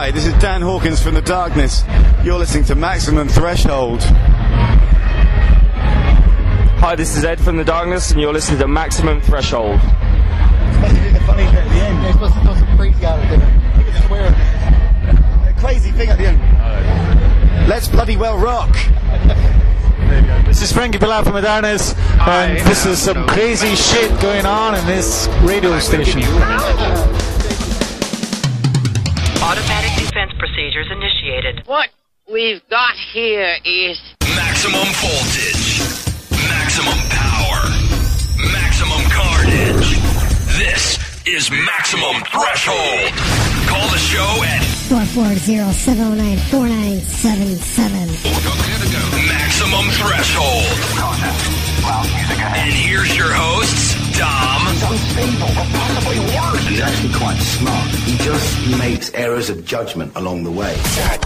Hi, this is Dan Hawkins from The Darkness. You're listening to Maximum Threshold. Hi, this is Ed from The Darkness, and you're listening to Maximum Threshold. Supposed to do the funny bit at the end. You're supposed to throw some crazy out at dinner. You can swear. A crazy thing at the end. Let's bloody well rock. This is Frankie Poullain from The Darkness, and this is some crazy shit going on in this radio station. Automatic defense procedures initiated. What we've got here is Maximum voltage. Maximum power. Maximum carnage. This is Maximum Threshold. Call the show at 440-709-4977. Maximum Threshold. And here's your hosts, Dom. He's actually quite smart. He just makes errors of judgment along the way. Well,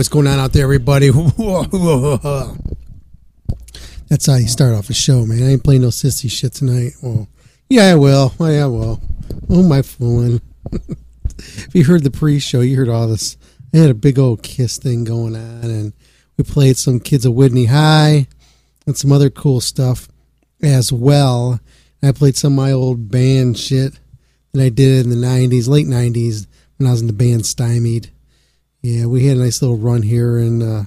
what's going on out there, everybody? That's how you start off a show, man. I ain't playing no sissy shit tonight. Well, yeah, I will. Oh, yeah, I will. Oh, Am I fooling? if you heard the pre-show, you heard all this. I had a big old kiss thing going on, and we played some kids of Widney High and some other cool stuff as well. I played some of my old band shit that I did in the '90s, late '90s, when I was in the band Stymied. Yeah, we had a nice little run here in uh,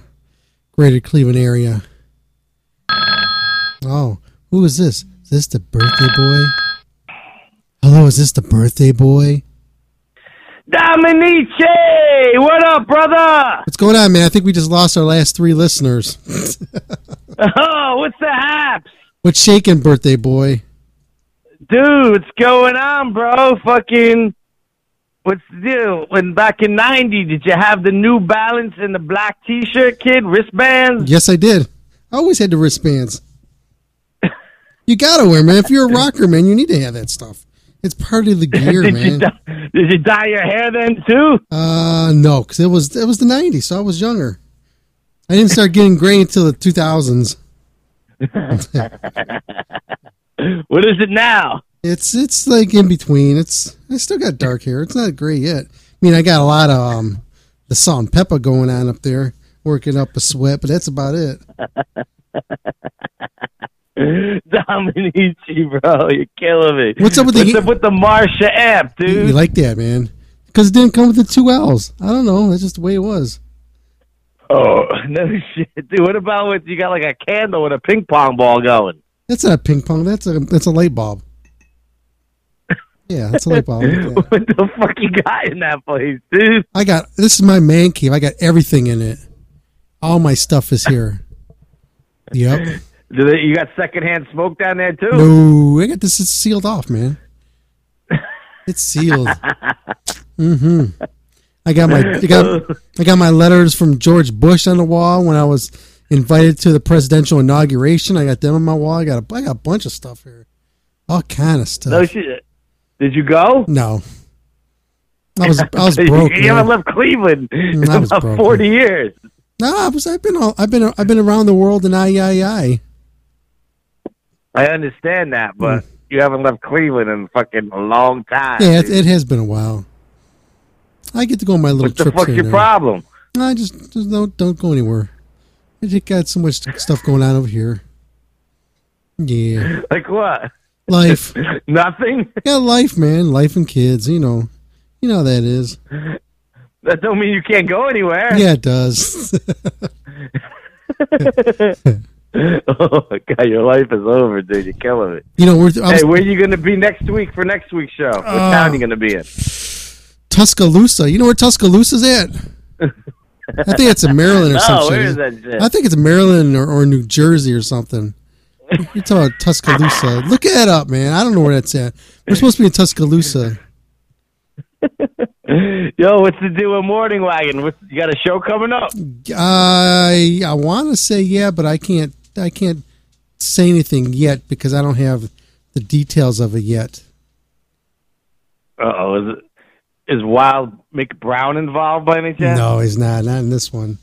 Greater Cleveland area. Oh, who is this? Is this the birthday boy? Hello, is this the birthday boy? Dominice, what up, brother? What's going on, man? I think we just lost our last three listeners. oh, what's the haps? What's shaking, birthday boy? Dude, what's going on, bro? Fucking, what's the deal? When back in '90, did you have the New Balance and the black T-shirt, kid, wristbands? Yes, I did. I always had the wristbands. You gotta wear, man. If you're a rocker, man, you need to have that stuff. It's part of the gear, did man. You dye, did you dye your hair then too? Uh, no, because it was it was the '90s, so I was younger. I didn't start getting gray until the 2000s. what is it now? It's it's like in between. It's I still got dark hair. It's not gray yet. I mean, I got a lot of um, the salt and pepper going on up there, working up a sweat, but that's about it. Dominici, bro, you're killing me. What's up with What's the up with the Marsha amp, dude? you like that, man? Because it didn't come with the two L's. I don't know. That's just the way it was. oh no shit, dude. What about with you got like a candle with a ping pong ball going? That's not ping pong. That's a that's a light bulb. Yeah, that's a light bulb. Yeah. what the fuck you got in that place, dude? I got this is my man cave. I got everything in it. All my stuff is here. Yep. Do they, you got secondhand smoke down there too? No, I got this is sealed off, man. It's sealed. mm-hmm. I got my I got I got my letters from George Bush on the wall when I was invited to the presidential inauguration. I got them on my wall. I got a I got a bunch of stuff here. All kind of stuff. No shit. Did you go? No. I was I was broke. you haven't man. left Cleveland in Mm, I was about broke, forty years. No, I was I've been all, I've been I've been around the world and I I I. I understand that, but you haven't left Cleveland in a fucking a long time. Yeah, it, it has been a while. I get to go on my little What the trips fuck's here your there. problem? I just, just don't don't go anywhere. I just got so much stuff going on over here. Yeah, Like what? Life. Nothing. Yeah, life, man. Life and kids. You know, you know how that is. That don't mean you can't go anywhere. Yeah, it does. oh God, your life is over, dude. You're killing it. you know, we're was, Hey, where you going to be next week for next week's show? What Uh, town you going to be in? Tuscaloosa. You know where Tuscaloosa's at? I think it's in Maryland or No, something. where is that? I think it's Maryland or, or New Jersey or something. You're talking about Tuscaloosa. Look it up, man. I don't know where that's at. We're supposed to be in Tuscaloosa. Yo, what's the deal with Morning Wagon? What's, you got a show coming up? I I want to say yeah, but I can't I can't say anything yet because I don't have the details of it yet. Uh oh, is it is Wild Mick Brown involved by any chance? No, he's not. Not in this one.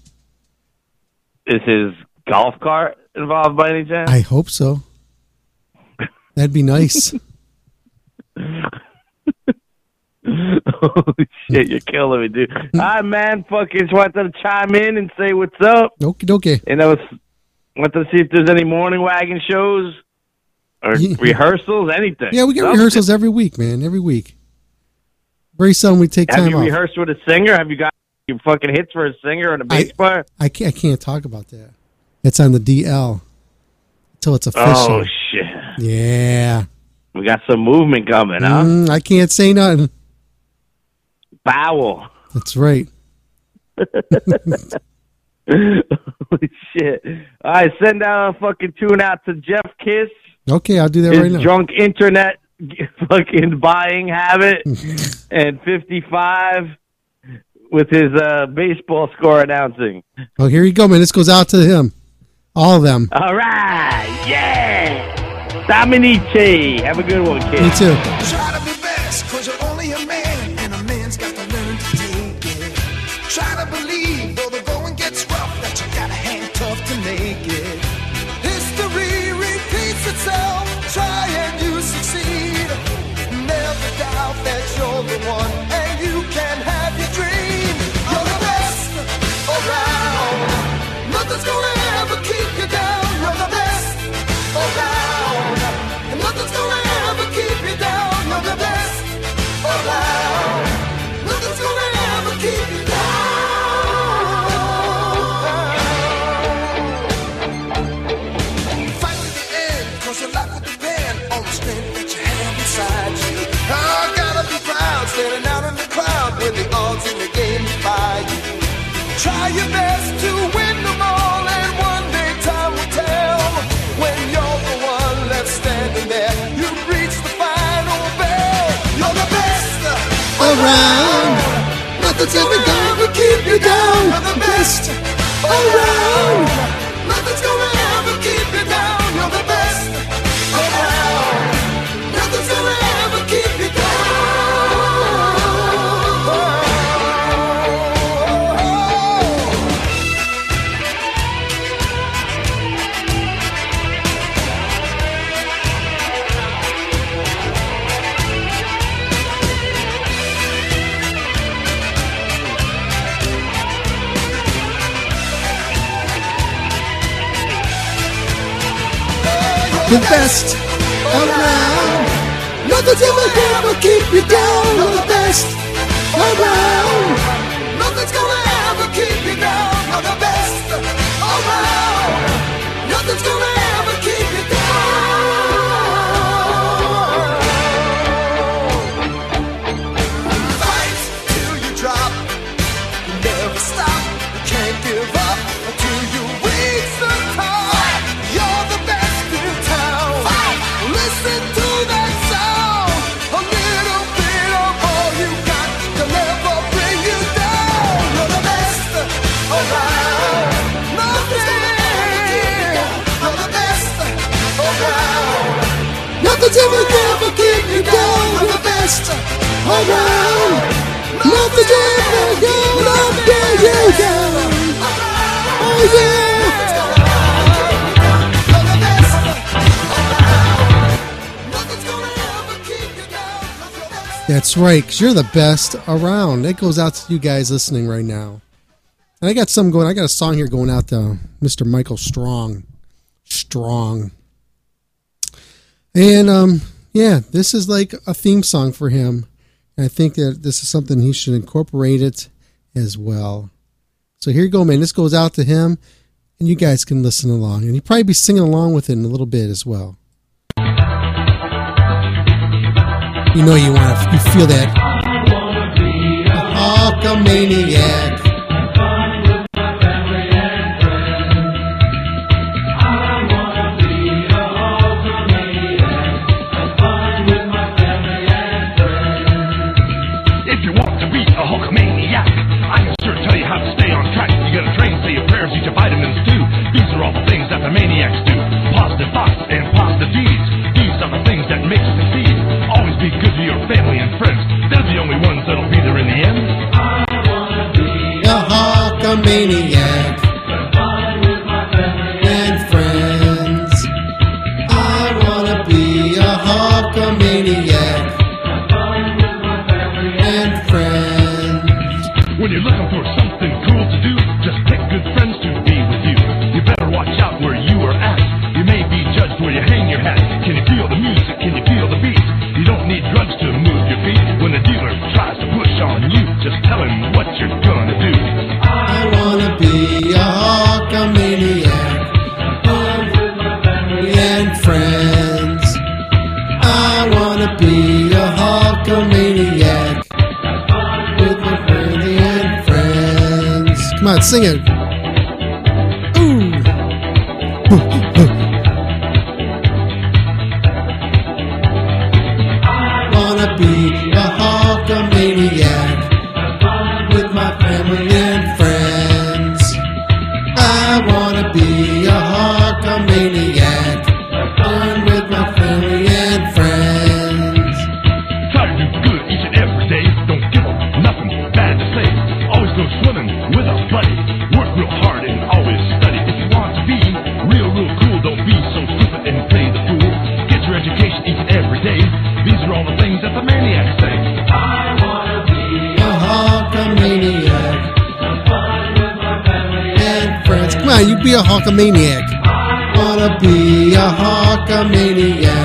Is his golf cart involved by any chance? I hope so. That'd be nice. Holy shit, you're killing me, dude. Hi, man. Fucking just wanted to chime in and say what's up. Okay, okay. And I was wanted to see if there's any morning wagon shows or Yeah. rehearsals, anything. Yeah, we get Something. rehearsals every week, man. Every week. Very seldom we take Have time Have you off. rehearsed with a singer? Have you got your fucking hits for a singer and a bass player? I can't, I can't talk about that. It's on the DL until it's official. Oh shit. yeah. We got some movement coming, huh? Mm, I can't say nothing. Bowel. That's right. Holy shit. All right, send out a fucking tune out to Jeff Kiss. Okay, I'll do that right now. drunk internet fucking buying habit and 55 with his uh, baseball score announcing. Oh, here you go, man. This goes out to him. All of them. All right, yeah. Dominici. Have a good one, kid. Me too. around. Nothing's ever gonna keep you down. I'm the best around. Nothing's ever gonna keep you down. You're the best around. Nothing's gonna That's right, because you're the best around. It goes out to you guys listening right now. And I got some going. I got a song here going out to Mr. Michael Strong. Strong. And um, yeah, this is like a theme song for him. And I think that this is something he should incorporate it as well. So here you go, man. This goes out to him, and you guys can listen along. And you'll probably be singing along with it in a little bit as well. You know you want to, you feel that. Hulkamaniac. These, These are the things that make you succeed. Always be good to your family and friends. They're the only ones that'll be there in the end. I wanna be a Hulkamaniac. singer to be a Hulkamaniac. Wanna be a Hulkamaniac.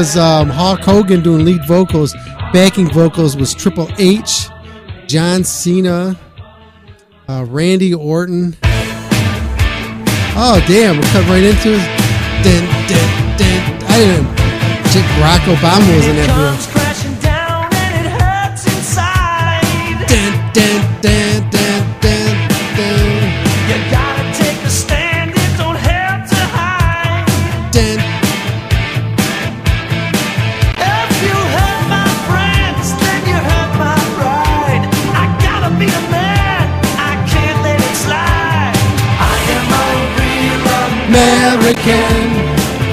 Was um, Hulk Hogan doing lead vocals. Backing vocals was Triple H, John Cena, uh, Randy Orton. Oh damn, we're cut right into it. Dun, dun, dun. I didn't. Barack Obama was in that deal. American.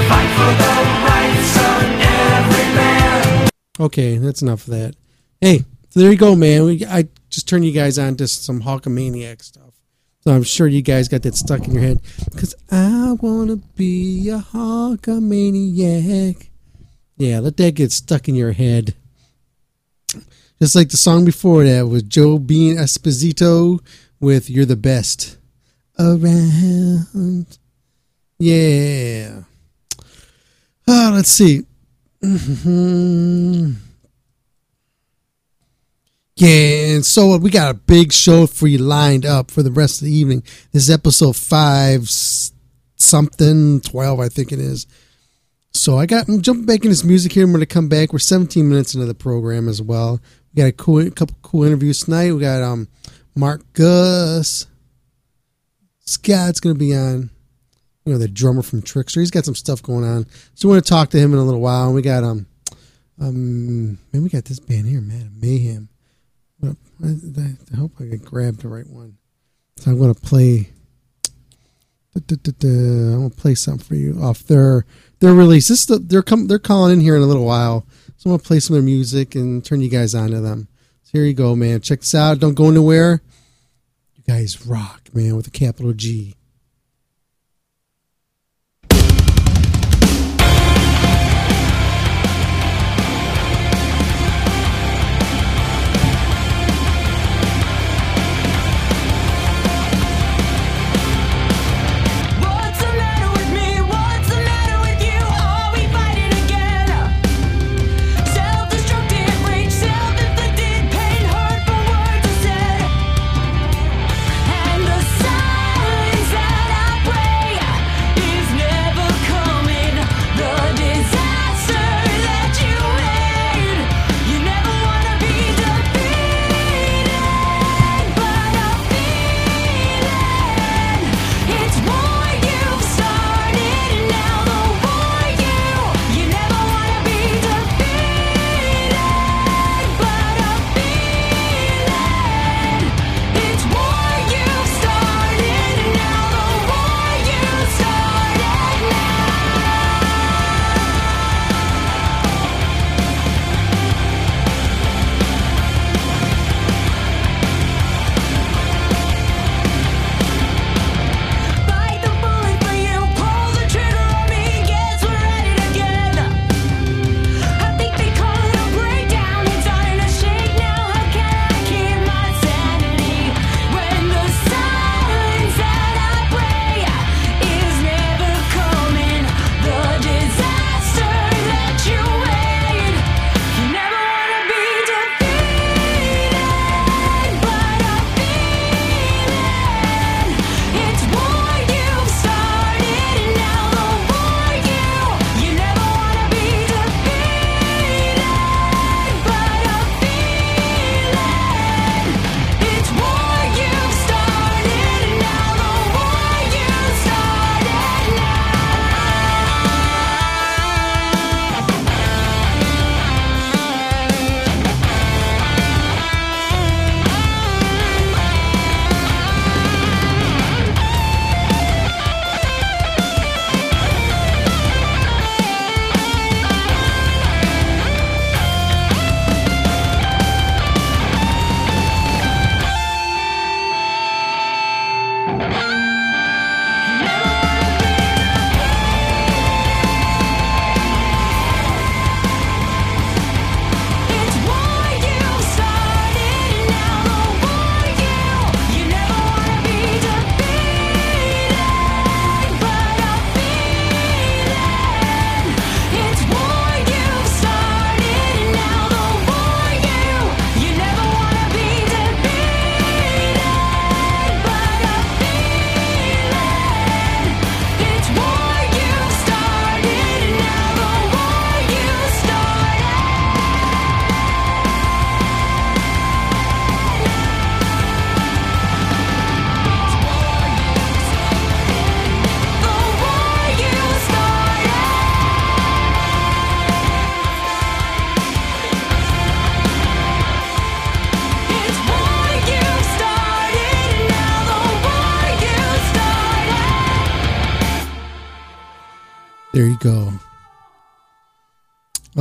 Fight for the rights of every man. Okay, that's enough of that. Hey, so there you go, man. We, I just turned you guys on to some Hulkamaniac stuff. So I'm sure you guys got that stuck in your head. Because I want to be a Hulkamaniac. Yeah, let that get stuck in your head. Just like the song before that was Joe Bean Esposito with You're the Best Around. Yeah. Oh, let's see. Mhm. Yeah, and so uh, we got a big show for you lined up for the rest of the evening. This is episode five something twelve, I think it is. So I got I'm jumping back in this music here. I'm going to come back. We're 17 minutes into the program as well. We got a cool, a couple cool interviews tonight. We got um Mark Gus. Scott's going to be on. You know the drummer from Trickster. He's got some stuff going on. So we want to talk to him in a little while. And we got um um man, we got this band here, man, Mayhem. I, hope I can grab the right one. So I'm going to play. da, da, da. I'm going to play something for you off their their release. This is the, they're come they're calling in here in a little while, so I'm going to play some of their music and turn you guys on to them. So here you go, man. Check this out. Don't go anywhere. You guys rock, man, with a capital G.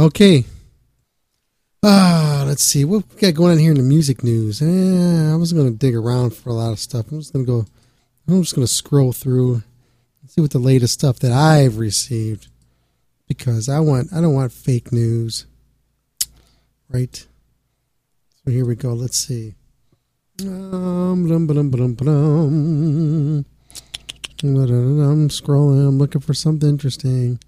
Okay. Ah, let's see what we got going on here in the music news. Eh, I wasn't going to dig around for a lot of stuff. I'm just going to go. I'm just going to scroll through and see what the latest stuff that I've received because I want. I don't want fake news. Right. So here we go. Let's see. Um. I'm scrolling. I'm looking for something interesting.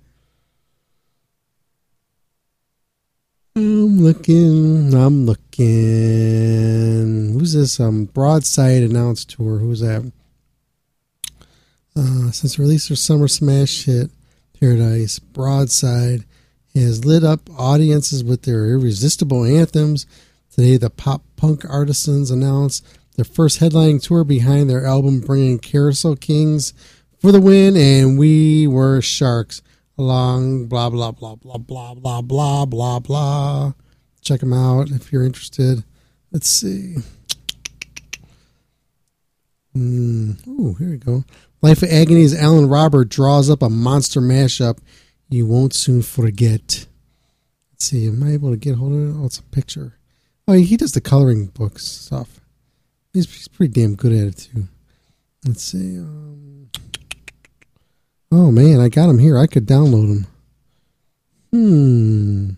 I'm looking. I'm looking. Who's this? Um, Broadside announced tour. Who's that? Uh, since release of Summer Smash hit Paradise, Broadside has lit up audiences with their irresistible anthems. Today, the pop punk artisans announced their first headlining tour behind their album, bringing Carousel Kings for the win, and We Were Sharks along blah blah blah blah blah blah blah blah blah. Check them out if you're interested. Let's see. Mm, oh, here we go. Life of Agony's Alan Robert draws up a monster mashup you won't soon forget. Let's see, am I able to get hold of it? Oh, it's a picture. Oh, he does the coloring book stuff. He's, he's pretty damn good at it too. Let's see. Um, oh man, I got him here. I could download him. Hmm.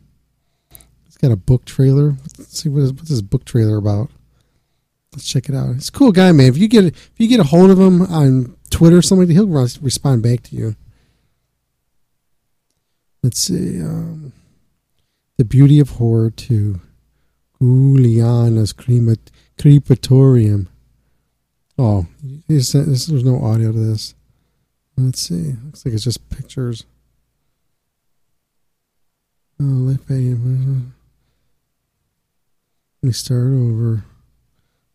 He's got a book trailer. Let's see what is, what's his book trailer about. Let's check it out. It's a cool guy, man. If you get if you get a hold of him on Twitter or something, he'll respond back to you. Let's see. Um, the Beauty of Horror 2. Ghouliana's Cremat- Creepatorium. Oh, there's no audio to this. Let's see. Looks like it's just pictures. Oh, let me start over.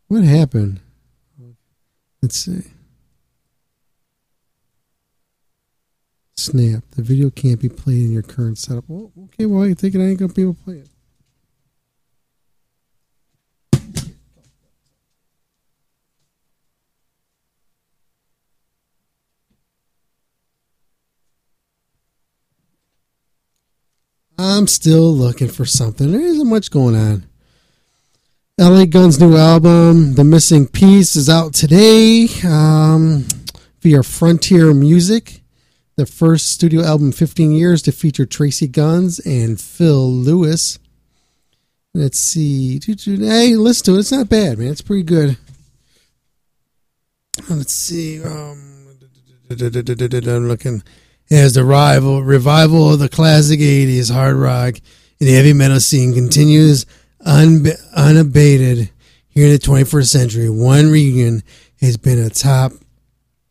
What happened? Let's see. Snap. The video can't be played in your current setup. Well, okay, well, I think it I ain't going to be able to play it. I'm still looking for something. There isn't much going on. LA Guns' new album, The Missing Peace, is out today um, via Frontier Music. The first studio album in 15 years to feature Tracii Guns and Phil Lewis. Let's see. Hey, listen to it. It's not bad, man. It's pretty good. Let's see. Um, I'm looking as the rival revival of the classic 80s hard rock and heavy metal scene continues un, unabated here in the 21st century. One reunion has been atop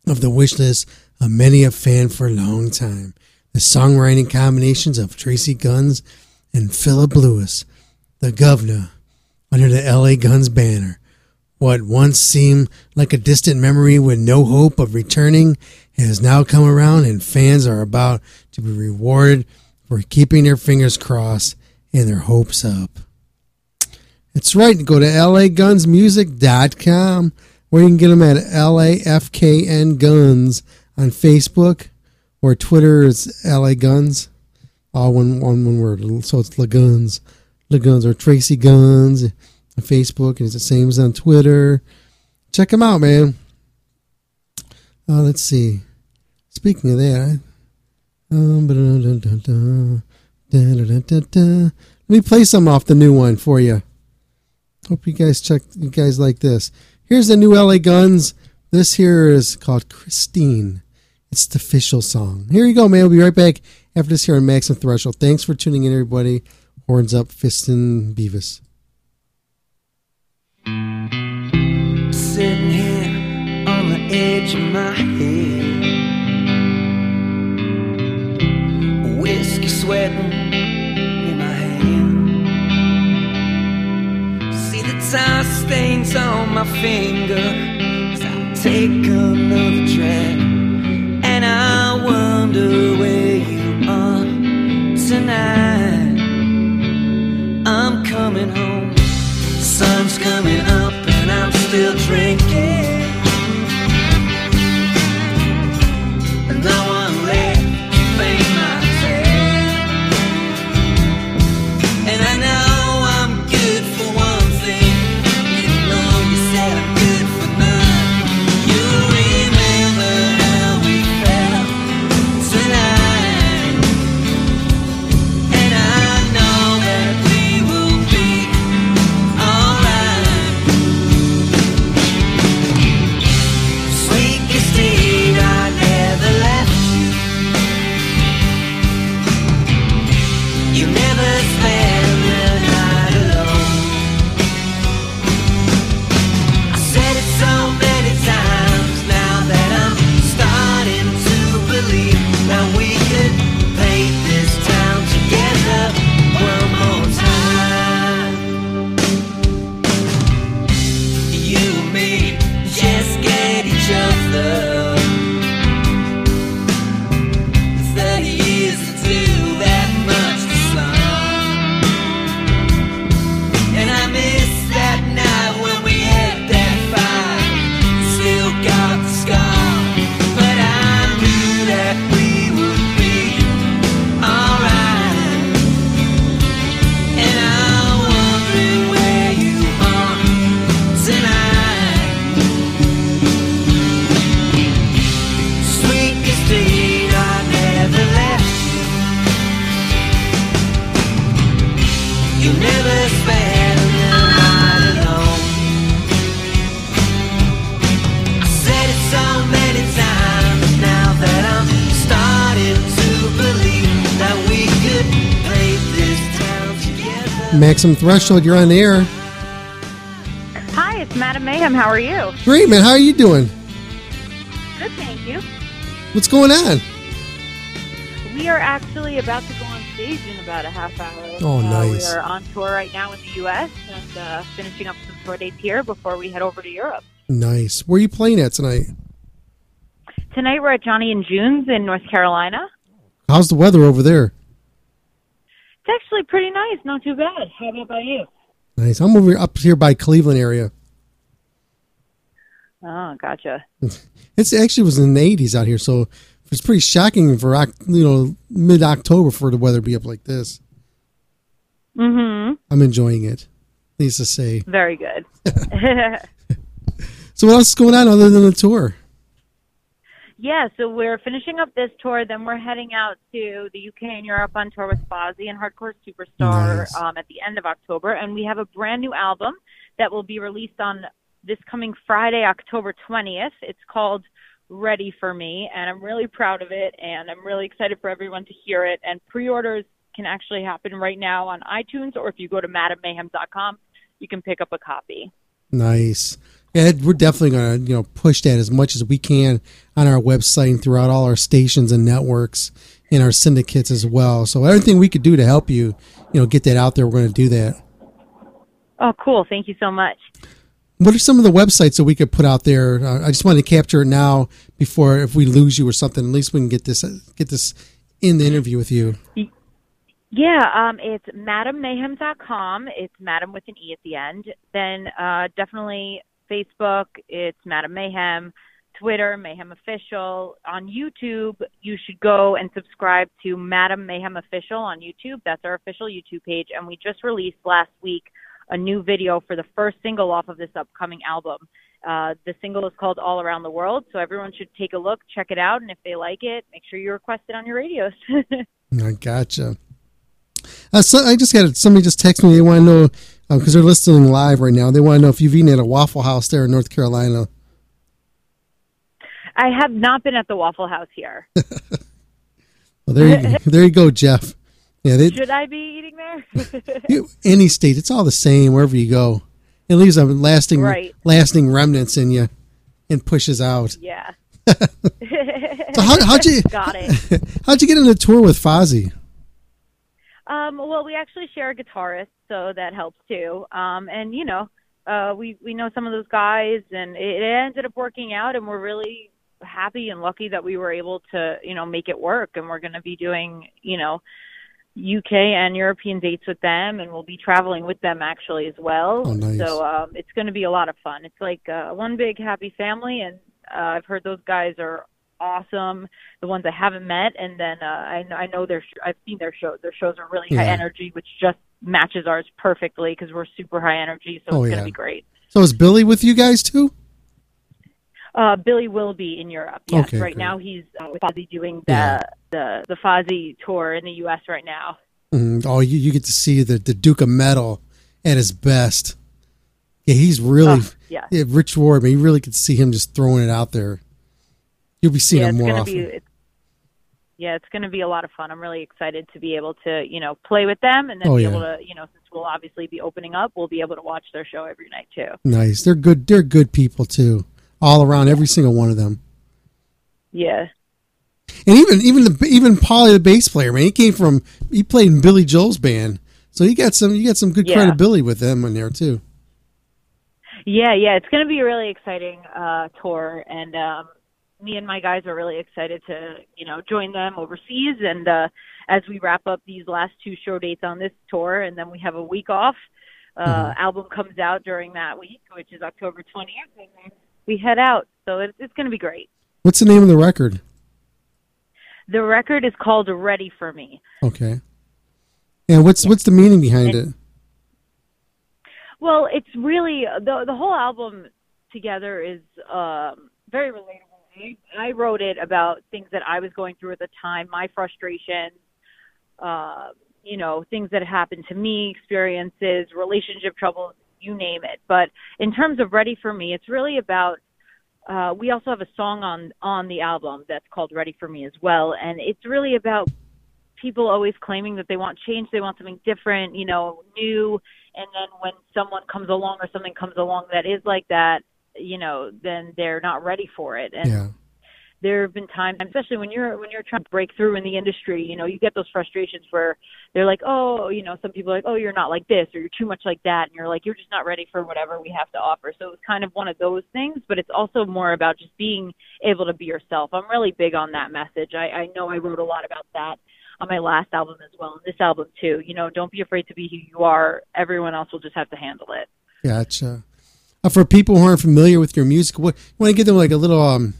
of the wish list of many a fan for a long time. The songwriting combinations of Tracii Guns and Philip Lewis, the governor, under the LA Guns banner. What once seemed like a distant memory with no hope of returning has now come around, and fans are about to be rewarded for keeping their fingers crossed and their hopes up. That's right. Go to lagunsmusic.com where you can get them at LAFKN Guns on Facebook or Twitter is LA Guns. All one, one, one word. So it's Laguns. Laguns or Tracii Guns Facebook. And it's the same as on Twitter. Check them out, man. Uh, let's see. Speaking of that, um, let me play some off the new one for you. Hope you guys check. You guys like this. Here's the new LA Guns. This here is called Christine. It's the official song. Here you go, man. We'll be right back after this here on Max and Threshold. Thanks for tuning in, everybody. Horns up, Fistin Beavis. Sitting here on the edge of my head, whiskey sweating in my hand. See the tar stains on my finger as I take another drag, and I wonder where you are tonight. I'm coming home, sun's coming up, and I'm still drinking. Together. Threshold, you're on the air. Hi, it's Madam Mayhem. How are you? Great, man. How are you doing? Good, thank you. What's going on? We are actually about to go on stage in about a half hour. Oh, Uh, nice. we are on tour right now in the U.S. and uh, finishing up some tour dates here before we head over to Europe. Nice. Where are you playing at tonight? Tonight we're at Johnny and June's in North Carolina. How's the weather over there? It's actually pretty nice, not too bad. How about you? Nice. I'm over up here by Cleveland area. Oh, gotcha. It's actually was in the 80s out here, so it's pretty shocking for you know mid October for the weather to be up like this. Mm-hmm. I'm enjoying it. Needs to say. Very good. So what else is going on other than the tour? Yeah, so we're finishing up this tour, then we're heading out to the UK and Europe on tour with Fozzy and Hardcore Superstar Nice. um, at the end of October, and we have a brand new album that will be released on this coming Friday, October 20th. It's called Ready for Me, and I'm really proud of it, and I'm really excited for everyone to hear it. And pre-orders can actually happen right now on iTunes, or if you go to madammayhem.com, you can pick up a copy. Nice. Yeah, we're definitely gonna you know push that as much as we can on our website and throughout all our stations and networks and our syndicates as well. So everything we could do to help you, you know, get that out there, we're going to do that. Oh, cool. Thank you so much. What are some of the websites that we could put out there? Uh, I just wanted to capture it now before if we lose you or something. At least we can get this get this in the interview with you. Yeah, um, it's madammayhem.com. It's madam with an E at the end. Then uh, definitely Facebook, it's Madam Mayhem. Twitter, Mayhem Official. On YouTube, you should go and subscribe to Madam Mayhem Official on YouTube. That's our official YouTube page. And we just released last week a new video for the first single off of this upcoming album. Uh, the single is called All Around the World, so everyone should take a look, check it out, and if they like it, make sure you request it on your radios. I gotcha. Uh, so I just got it. somebody just text me. They want to know Uh, because they're listening live right now. They want to know if you've eaten at a Waffle House there in North Carolina. I have not been at the Waffle House here. Well, there you there you go, Jeff. Yeah, they, Should I be eating there? you- any state, it's all the same wherever you go. It leaves a lasting Right. lasting remnants in you and pushes out. yeah. So how, how'd you Got it. how'd you get on the tour with Fozzy? Um, well, we actually share a guitarist, so that helps too. Um, and you know, uh, we we know some of those guys, and it, it ended up working out, and we're really happy and lucky that we were able to, you know, make it work. And we're going to be doing, you know, UK and European dates with them, and we'll be traveling with them actually as well. Oh, nice. So um, it's going to be a lot of fun. It's like uh, one big happy family, and uh, I've heard those guys are awesome. The ones I haven't met, and then uh, I, kn- I know their sh- I've seen their shows. Their shows are really high Yeah. energy, which just matches ours perfectly because we're super high energy. So Oh, it's yeah. going to be great. So is Billy with you guys too? Uh, Billy will be in Europe. Yes, Okay, right great. now he's uh, with Fozzy doing the Yeah. the the Fozzy tour in the U.S. right now. Mhm. Oh, you, you get to see the, the Duke of Metal at his best. Yeah, he's really Oh, yeah. Rich Ward, man, you really could see him just throwing it out there. You'll be seeing yeah, it's more often. be. It's, yeah, it's going to be a lot of fun. I'm really excited to be able to, you know, play with them and then Oh, be yeah. able to, you know, since we'll obviously be opening up, we'll be able to watch their show every night too. Nice. They're good. They're good people too, all around. Every single one of them. Yeah. And even even the even Polly the bass player, man, he came from he played in Billy Joel's band, so you got some you got some good Yeah. credibility with them in there too. Yeah, yeah, it's going to be a really exciting uh, tour, and um, me and my guys are really excited to, you know, join them overseas. And uh, as we wrap up these last two show dates on this tour, and then we have a week off, uh, Mm-hmm. album comes out during that week, which is October 20th, and we head out. So it, it's going to be great. What's the name of the record? The record is called Ready for Me. Okay. And what's what's the meaning behind it? Well, it's really the the whole album together is um, very relatable. I, wrote it about things that I was going through at the time, my frustrations, uh, you know, things that happened to me, experiences, relationship troubles, you name it. But in terms of Ready for Me, it's really about. Uh, we also have a song on on the album that's called Ready for Me as well, and it's really about people always claiming that they want change, they want something different, you know, new. And then when someone comes along or something comes along that is like that, you know, then they're not ready for it. And Yeah. there have been times, especially when you're when you're trying to break through in the industry, you know, you get those frustrations where they're like, oh, you know, some people are like, oh, you're not like this or you're too much like that, and you're like, you're just not ready for whatever we have to offer. So it's kind of one of those things, but it's also more about just being able to be yourself. I'm really big on that message. I, I know I wrote a lot about that on my last album as well, and this album too. You know, don't be afraid to be who you are. Everyone else will just have to handle it. Gotcha. Uh, for people who aren't familiar with your music, what you want to give them like a little um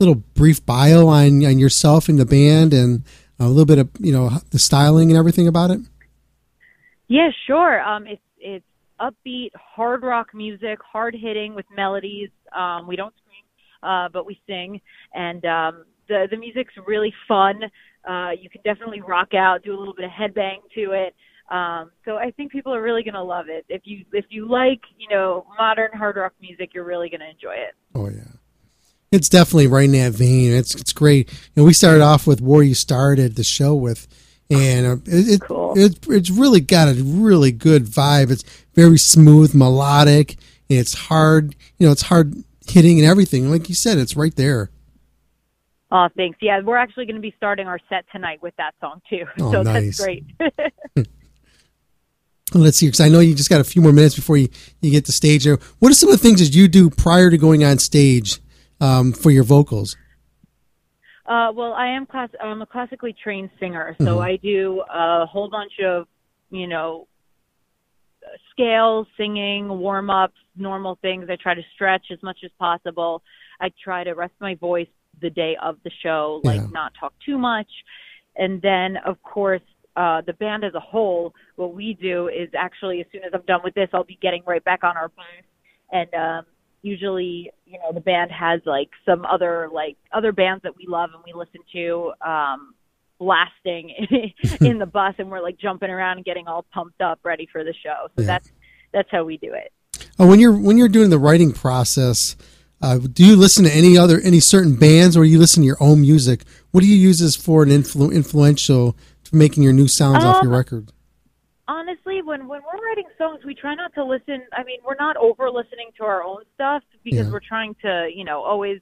little brief bio on on yourself and the band and a little bit of you know the styling and everything about it. Yeah, sure. Um, it's it's upbeat hard rock music, hard hitting with melodies. Um, we don't scream, uh, but we sing, and um, the the music's really fun. Uh, you can definitely rock out, do a little bit of headbang to it. Um, so I think people are really gonna love it. If you if you like you know modern hard rock music, you're really gonna enjoy it. Oh yeah, it's definitely right in that vein. It's it's great. You know, we started off with where you started the show with, and uh, it, it, it it's really got a really good vibe. It's very smooth, melodic, and it's hard. You know, it's hard hitting and everything. Like you said, it's right there. Oh, thanks. Yeah, we're actually going to be starting our set tonight with that song too. Oh, so nice. that's great. Let's see, because I know you just got a few more minutes before you, you get to stage. there. What are some of the things that you do prior to going on stage um, for your vocals? Uh, well, I am class. I'm a classically trained singer, so Mhm. I do a whole bunch of, you know, scales, singing, warm ups, normal things. I try to stretch as much as possible. I try to rest my voice the day of the show, like Yeah. not talk too much. And then, of course, uh, the band as a whole, what we do is actually, as soon as I'm done with this, I'll be getting right back on our bus. And um, usually, you know, the band has like some other like other bands that we love and we listen to um, blasting in the bus, and we're like jumping around and getting all pumped up, ready for the show. So Yeah. that's that's how we do it. Uh, when you're when you're doing the writing process, uh, do you listen to any other any certain bands, or you listen to your own music? What do you use as for an influ- influential making your new sounds off your Um, record? honestly, when when we're writing songs, we try not to listen. I mean, we're not over listening to our own stuff because Yeah. we're trying to, you know, always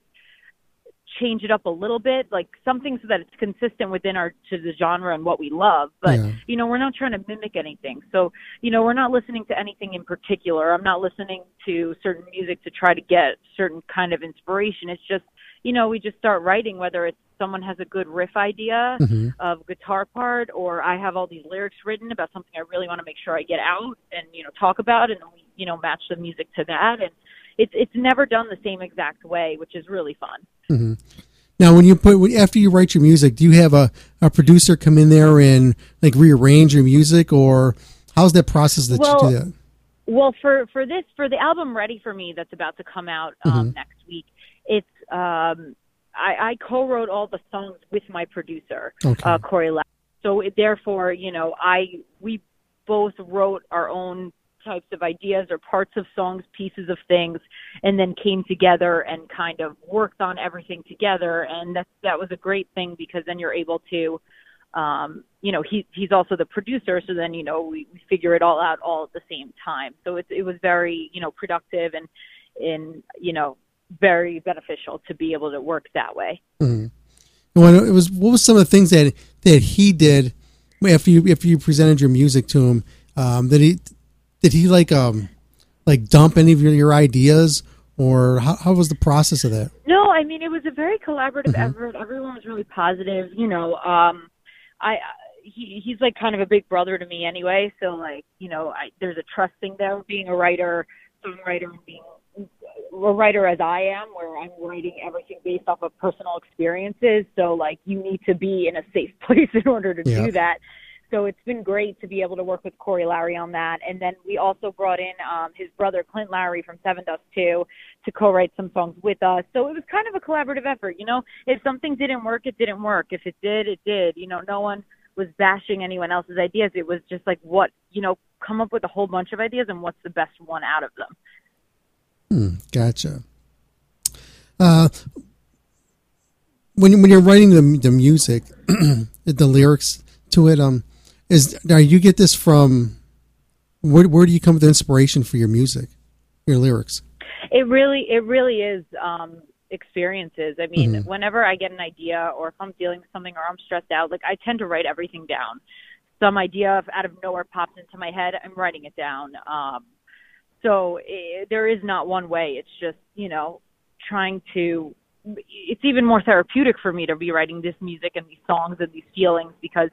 change it up a little bit, like something so that it's consistent within our to the genre and what we love. But Yeah. you know, we're not trying to mimic anything. So you know, we're not listening to anything in particular. I'm not listening to certain music to try to get certain kind of inspiration. It's just you know, we just start writing whether it's someone has a good riff idea Mhm. of guitar part or I have all these lyrics written about something I really want to make sure I get out and you know talk about and we you know match the music to that and it's it's never done the same exact way which is really fun. Mm-hmm. Now, when you put after you write your music, do you have a, a producer come in there and like rearrange your music, or how's that process that Well, you do that? Well, for for this for the album Ready for Me that's about to come out um, Mhm. next week, um, I, I co-wrote all the songs with my producer, Okay. uh, Corey. La- so it, therefore, you know, I we both wrote our own types of ideas or parts of songs, pieces of things, and then came together and kind of worked on everything together. And that that was a great thing because then you're able to um, you know, he he's also the producer, so then you know we, we figure it all out all at the same time. So it it was very you know productive and and you know very beneficial to be able to work that way. Mm-hmm. When it was what was some of the things that that he did after you if you presented your music to him um, that he did he like um like dump any of your, your ideas, or how, how was the process of that? No, I mean it was a very collaborative Mhm. effort. Everyone was really positive. You know, um, I he he's like kind of a big brother to me anyway. So like you know, I, there's a trust thing there. Being a writer, songwriter, and being a writer as I am, where I'm writing everything based off of personal experiences. So like you need to be in a safe place in order to Yeah. do that. So it's been great to be able to work with Corey Lowery on that. And then we also brought in um, his brother Clint Lowery from Sevendust Two to co-write some songs with us. So it was kind of a collaborative effort. You know, if something didn't work, it didn't work. If it did, it did. You know, no one was bashing anyone else's ideas. It was just like what you know, come up with a whole bunch of ideas and what's the best one out of them. Hmm, gotcha. Uh, when when you're writing the the music, the lyrics to it, um, is now you get this from where where do you come with the inspiration for your music, your lyrics? It really, it really is um, experiences. I mean, Mhm. whenever I get an idea, or if I'm dealing with something, or I'm stressed out, like I tend to write everything down. Some idea of, out of nowhere pops into my head, I'm writing it down. Um, so i there is not one way. It's just you know trying to. It's even more therapeutic for me to be writing this music and these songs and these feelings because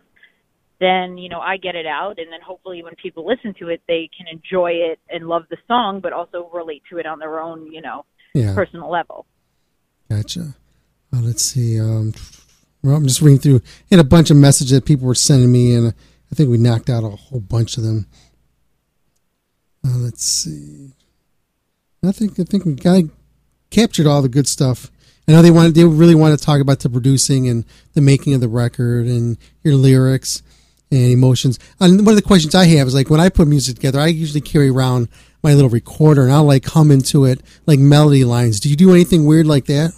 then you know I get it out, and then hopefully when people listen to it, they can enjoy it and love the song, but also relate to it on their own, you know, Yeah. personal level. Gotcha. Uh, let's see. Um, well, I'm just reading through. Had a bunch of messages that people were sending me, and I think we knocked out a whole bunch of them. Uh, let's see. I think I think we got captured all the good stuff. I know they wanted they really want to talk about the producing and the making of the record and your lyrics and emotions. And one of the questions I have is like when I put music together, I usually carry around my little recorder and I'll like hum into it like melody lines. Do you do anything weird like that?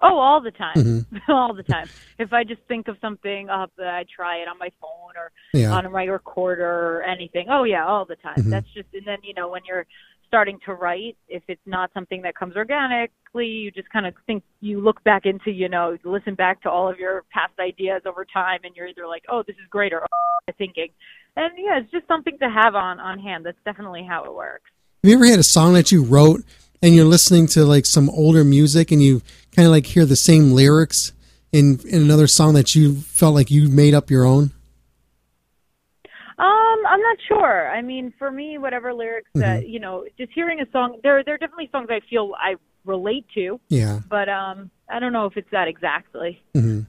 Oh, all the time, Mhm. all the time. If I just think of something, uh, I try it on my phone or Yeah. on my recorder or anything. Oh yeah, all the time. Mhm. That's just, and then you know when you're starting to write, if it's not something that comes organically, you just kind of think you look back into, you know, listen back to all of your past ideas over time, and you're either like, oh, this is great, or oh, thinking, and yeah, it's just something to have on on hand. That's definitely how it works. Have you ever had a song that you wrote and you're listening to like some older music and you kind of like hear the same lyrics in in another song that you felt like you made up your own? Um, I'm not sure. I mean, for me, whatever lyrics that Mm-hmm. you know, just hearing a song, there there are definitely songs I feel I relate to. Yeah. But um, I don't know if it's that exactly. Mm-hmm.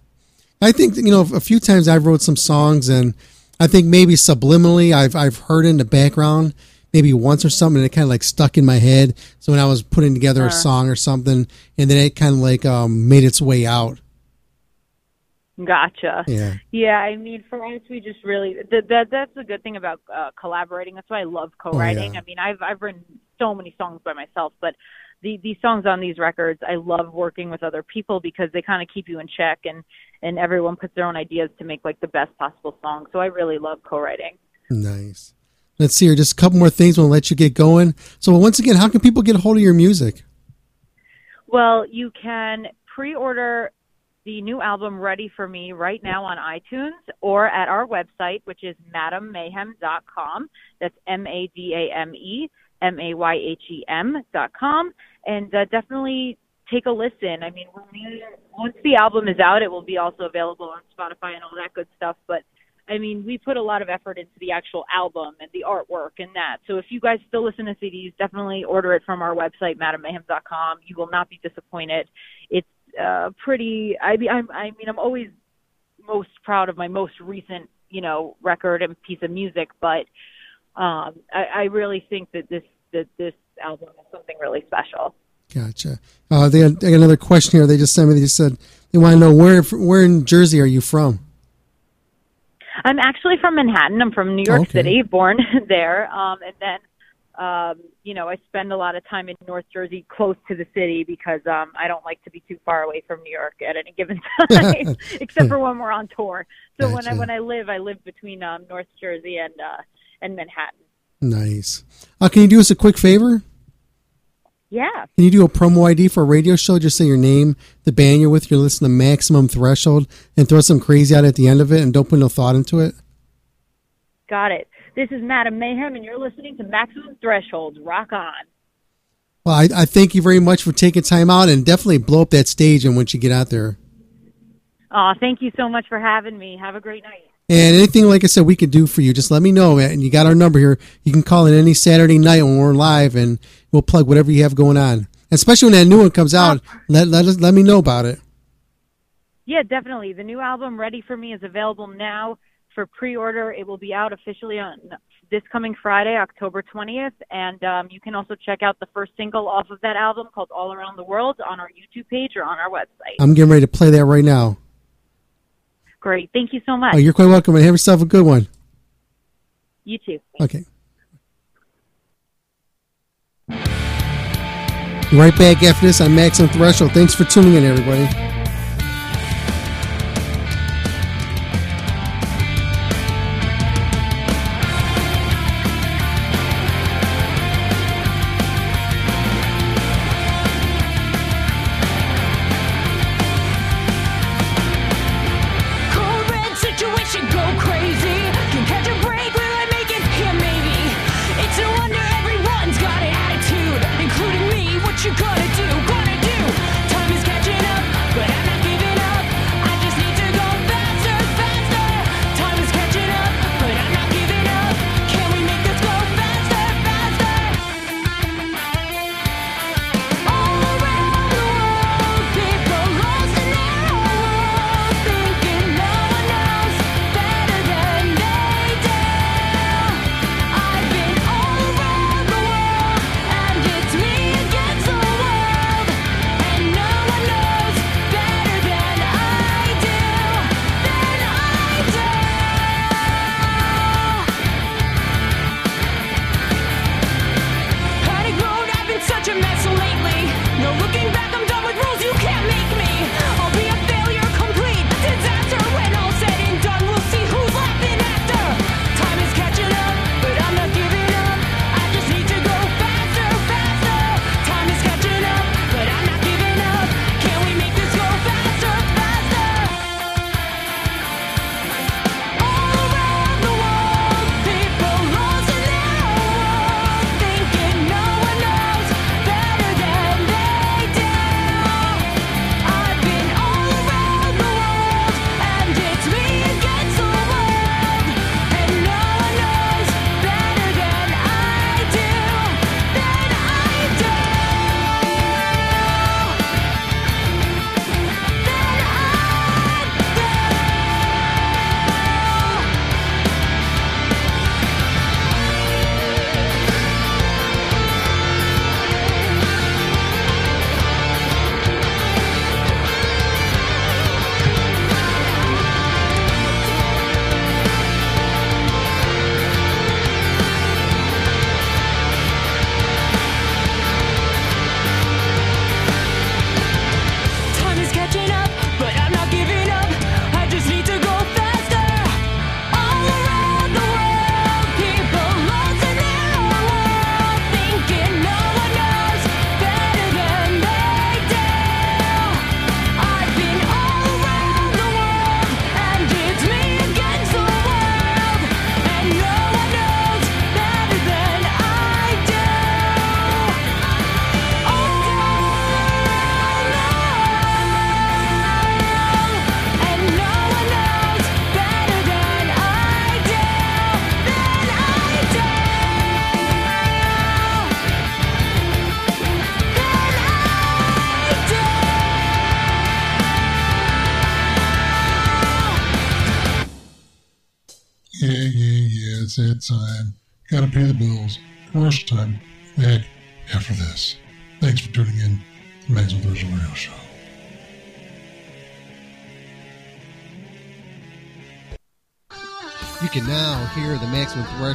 I think you know a few times I've wrote some songs and I think maybe subliminally I've I've heard in the background maybe once or something and it kind of like stuck in my head. So when I was putting together a Uh. song or something and then it kind of like um, made its way out. Gotcha. Yeah. Yeah, I mean, for us, we just really that, that that's the good thing about uh, collaborating. That's why I love co-writing. Oh, yeah. I mean, I've I've written so many songs by myself, but the these songs on these records, I love working with other people because they kind of keep you in check, and and everyone puts their own ideas to make like the best possible song. So I really love co-writing. Nice. Let's see here. Just a couple more things. We'll let you get going. So once again, how can people get a hold of your music? Well, you can pre-order the new album Ready for Me right now on iTunes or at our website, which is madammayhem.com. That's M A D A M E M A Y H E M dot com. And uh, definitely take a listen. I mean, once the album is out, it will be also available on Spotify and all that good stuff. But I mean, we put a lot of effort into the actual album and the artwork and that. So if you guys still listen to CDs, definitely order it from our website, madammayhem.com. You will not be disappointed. It's uh, pretty. I mean, I'm, I mean, I'm always most proud of my most recent, you know, record and piece of music, but um, I, I really think that this that this album is something really special. Gotcha. Uh, they, had, another question here. They just sent me. They said they want to know where where in Jersey are you from? I'm actually from Manhattan. I'm from New York Okay. City, born there, um, and then um, you know I spend a lot of time in North Jersey, close to the city, because um, I don't like to be too far away from New York at any given time, except for when we're on tour. So when I when I live, I live between um, North Jersey and uh, and Manhattan. Nice. Uh, can you do us a quick favor? Yeah. Can you do a promo ID for a radio show? Just say your name, the band you're with, you're listening to Maximum Threshold, and throw some crazy out at the end of it, and don't put no thought into it. Got it. This is Madam Mayhem, and you're listening to Maximum Threshold. Rock on. Well, I, I thank you very much for taking time out and definitely blow up that stage and once you get out there. Aw, thank you so much for having me. Have a great night. And anything, like I said, we could do for you, just let me know. And you got our number here. You can call in any Saturday night when we're live, and we'll plug whatever you have going on. Especially when that new one comes out, let let us let me know about it. Yeah, definitely. The new album, Ready for Me, is available now for pre-order. It will be out officially on this coming Friday, October 20th, and um, you can also check out the first single off of that album called All Around the World on our YouTube page or on our website. I'm getting ready to play that right now. Great. Thank you so much. Oh, you're quite welcome, and have yourself a good one. You too. Okay. Right back after this on Maximum Threshold. Thanks for tuning in, everybody.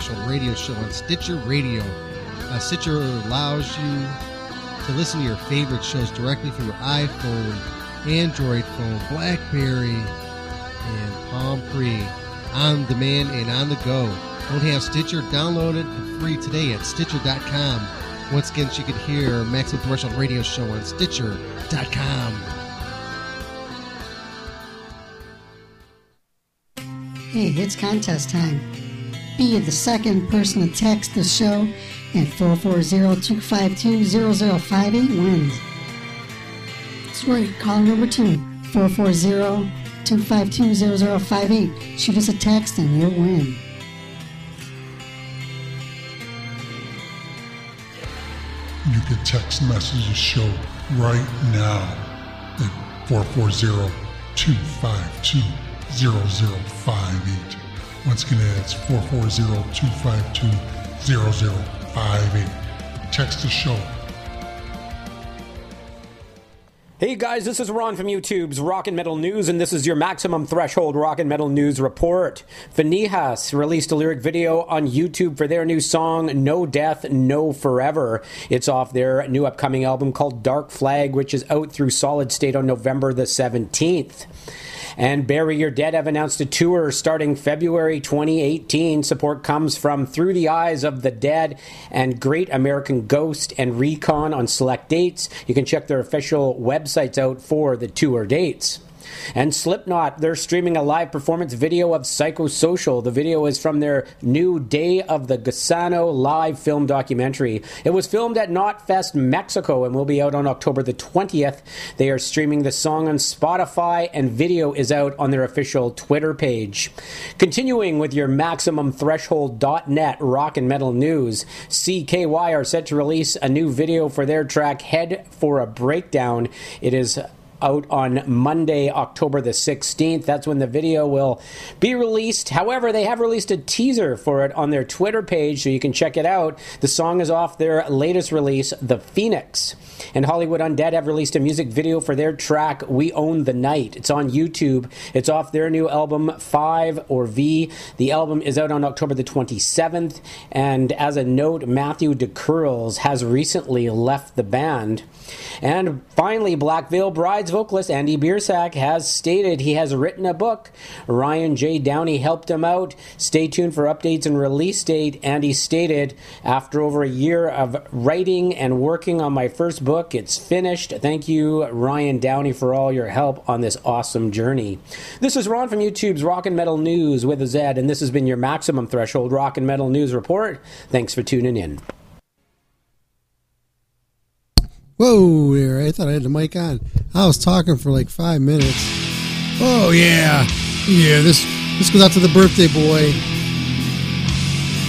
Threshold radio show on Stitcher Radio. Uh, Stitcher allows you to listen to your favorite shows directly from your iPhone, Android phone, Blackberry, and Palm Pre on demand and on the go. Don't have Stitcher? Download it for free today at Stitcher.com. Once again, you can hear Maximum Threshold radio show on Stitcher.com. Hey, it's contest time. Be the second person to text the show at 440-252-0058 wins. That's right, caller number two, 440-252-0058. Shoot us a text and you'll win. You can text message the show right now at 440-252-0058. Once again, that's 440-252-0058. Text the show. Hey guys, this is Ron from YouTube's Rock and Metal News, and this is your Maximum Threshold Rock and Metal News report. Phinehas released a lyric video on YouTube for their new song "No Death, No Forever." It's off their new upcoming album called Dark Flag, which is out through Solid State on November the seventeenth. And Bury Your Dead have announced a tour starting February 2018. Support comes from Through the Eyes of the Dead and Great American Ghost and Recon on select dates. You can check their official websites out for the tour dates. And Slipknot, they're streaming a live performance video of Psychosocial. The video is from their new Day of the Gusano live film documentary. It was filmed at Knotfest, Mexico, and will be out on October the 20th. They are streaming the song on Spotify, and video is out on their official Twitter page. Continuing with your MaximumThreshold.net rock and metal news, CKY are set to release a new video for their track Head for a Breakdown. It is out on Monday, October the 16th. That's when the video will be released. However, they have released a teaser for it on their Twitter page, so you can check it out. The song is off their latest release, The Phoenix. And Hollywood Undead have released a music video for their track, We Own the Night. It's on YouTube. It's off their new album, 5 or V. The album is out on October the 27th. And as a note, Matthew Da Kurlzz has recently left the band. And finally, Black Veil Brides vocalist Andy Biersack has stated he has written a book. Ryan J. Downey helped him out. Stay tuned for updates and release date. Andy stated, after over a year of writing and working on my first book, it's finished. Thank you, Ryan Downey, for all your help on this awesome journey. This is Ron from YouTube's Rock and Metal News with a Z, and this has been your Maximum Threshold Rock and Metal News Report. Thanks for tuning in. Whoa I thought I had the mic on. I was talking for like five minutes. Oh yeah. Yeah, this this goes out to the birthday boy.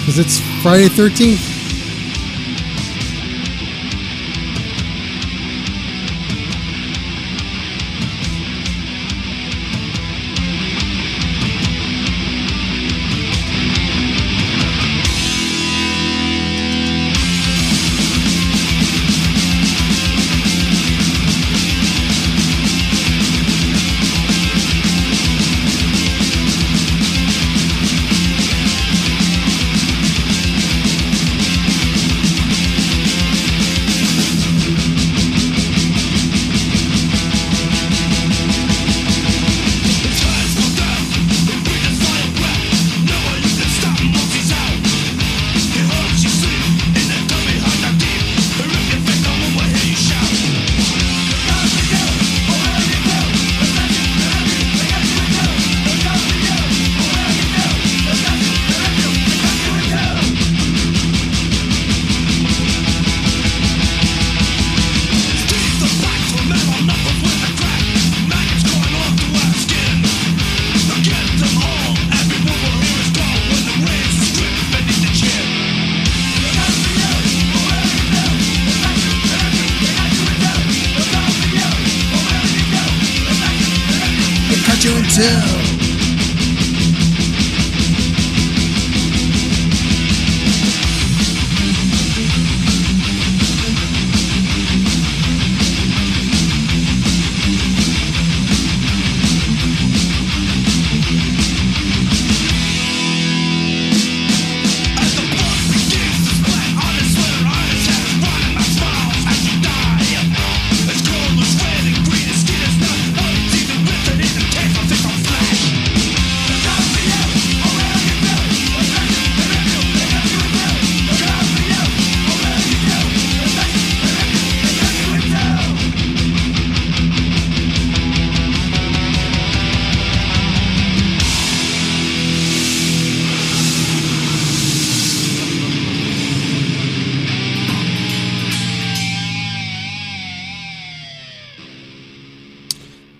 Because it's Friday 13th.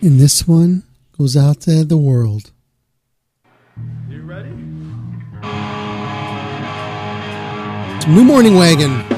And this one goes out to the world. You ready? It's New Morning Wagon.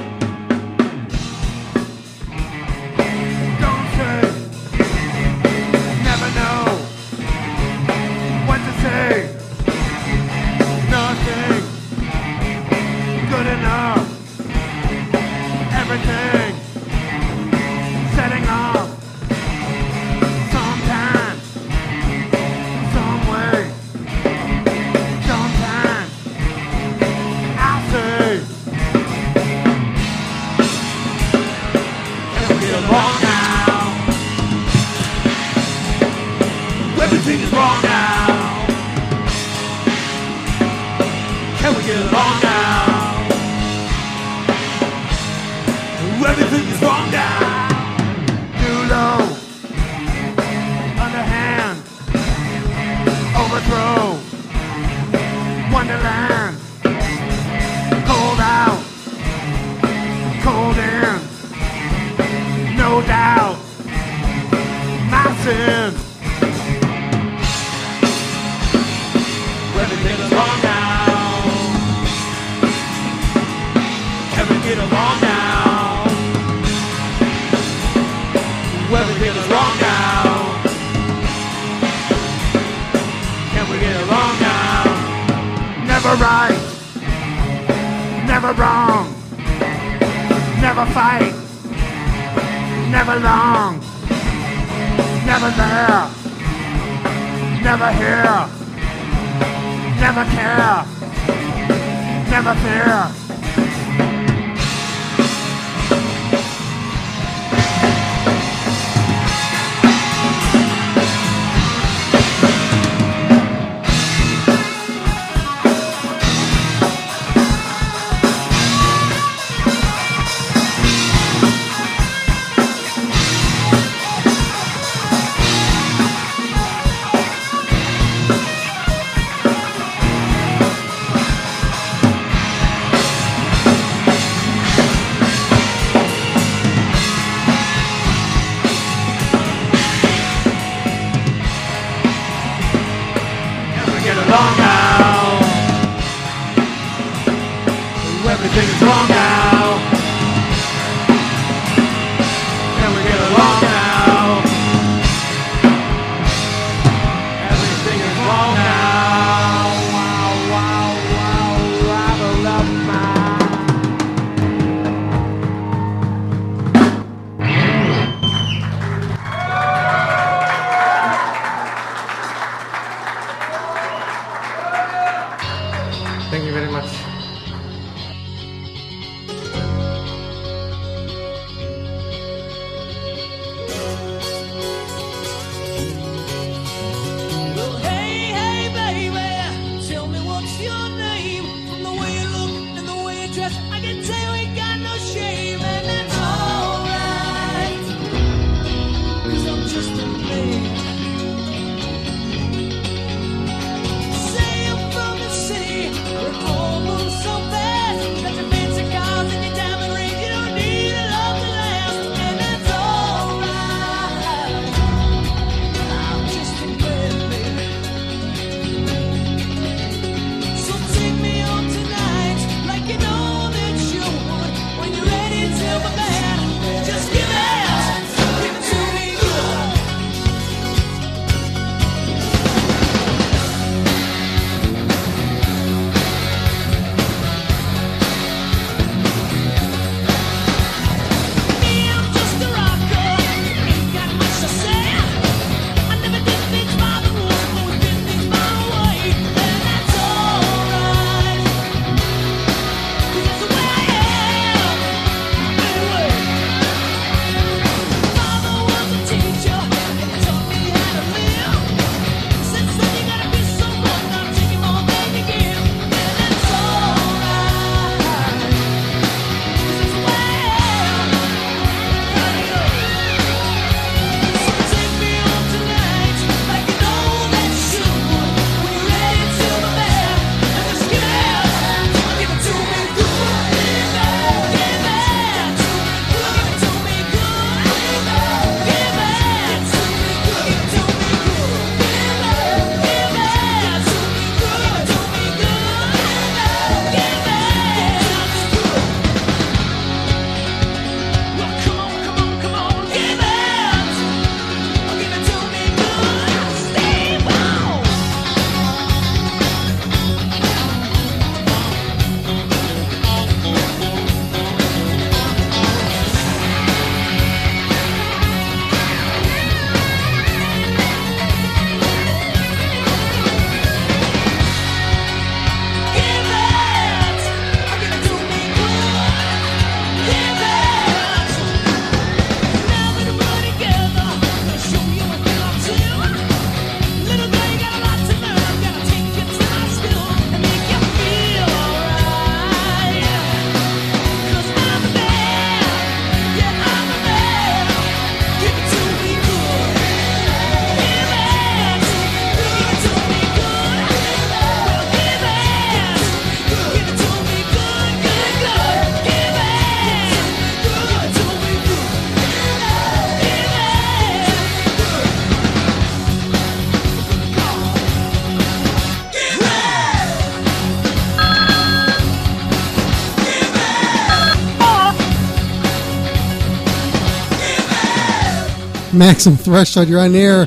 Maximum Threshold, you're on air.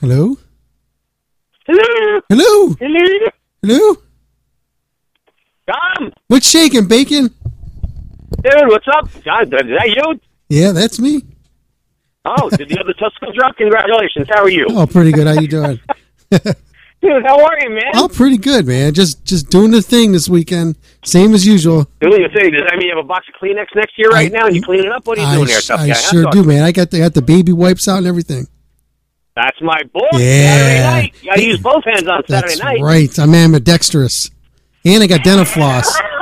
Hello? Hello. Hello? Hello. Hello? Tom. What's shaking, Bacon? Dude, what's up? John, is that you? Yeah, that's me. Oh, did you have the other Tuscan drop? Congratulations. How are you? Oh, pretty good. How you doing? Dude, how are you, man? Oh, pretty good, man. Just just doing the thing this weekend. Same as usual. Doing the thing. Does that mean you have a box of Kleenex next to you right now and you clean it up? What are you I, doing there, tough I guy? sure do, man. I got the got the baby wipes out and everything. That's my boy. Yeah. Saturday night. You gotta use both hands on Saturday That's night. right. I'm ambidextrous. And I got dental floss.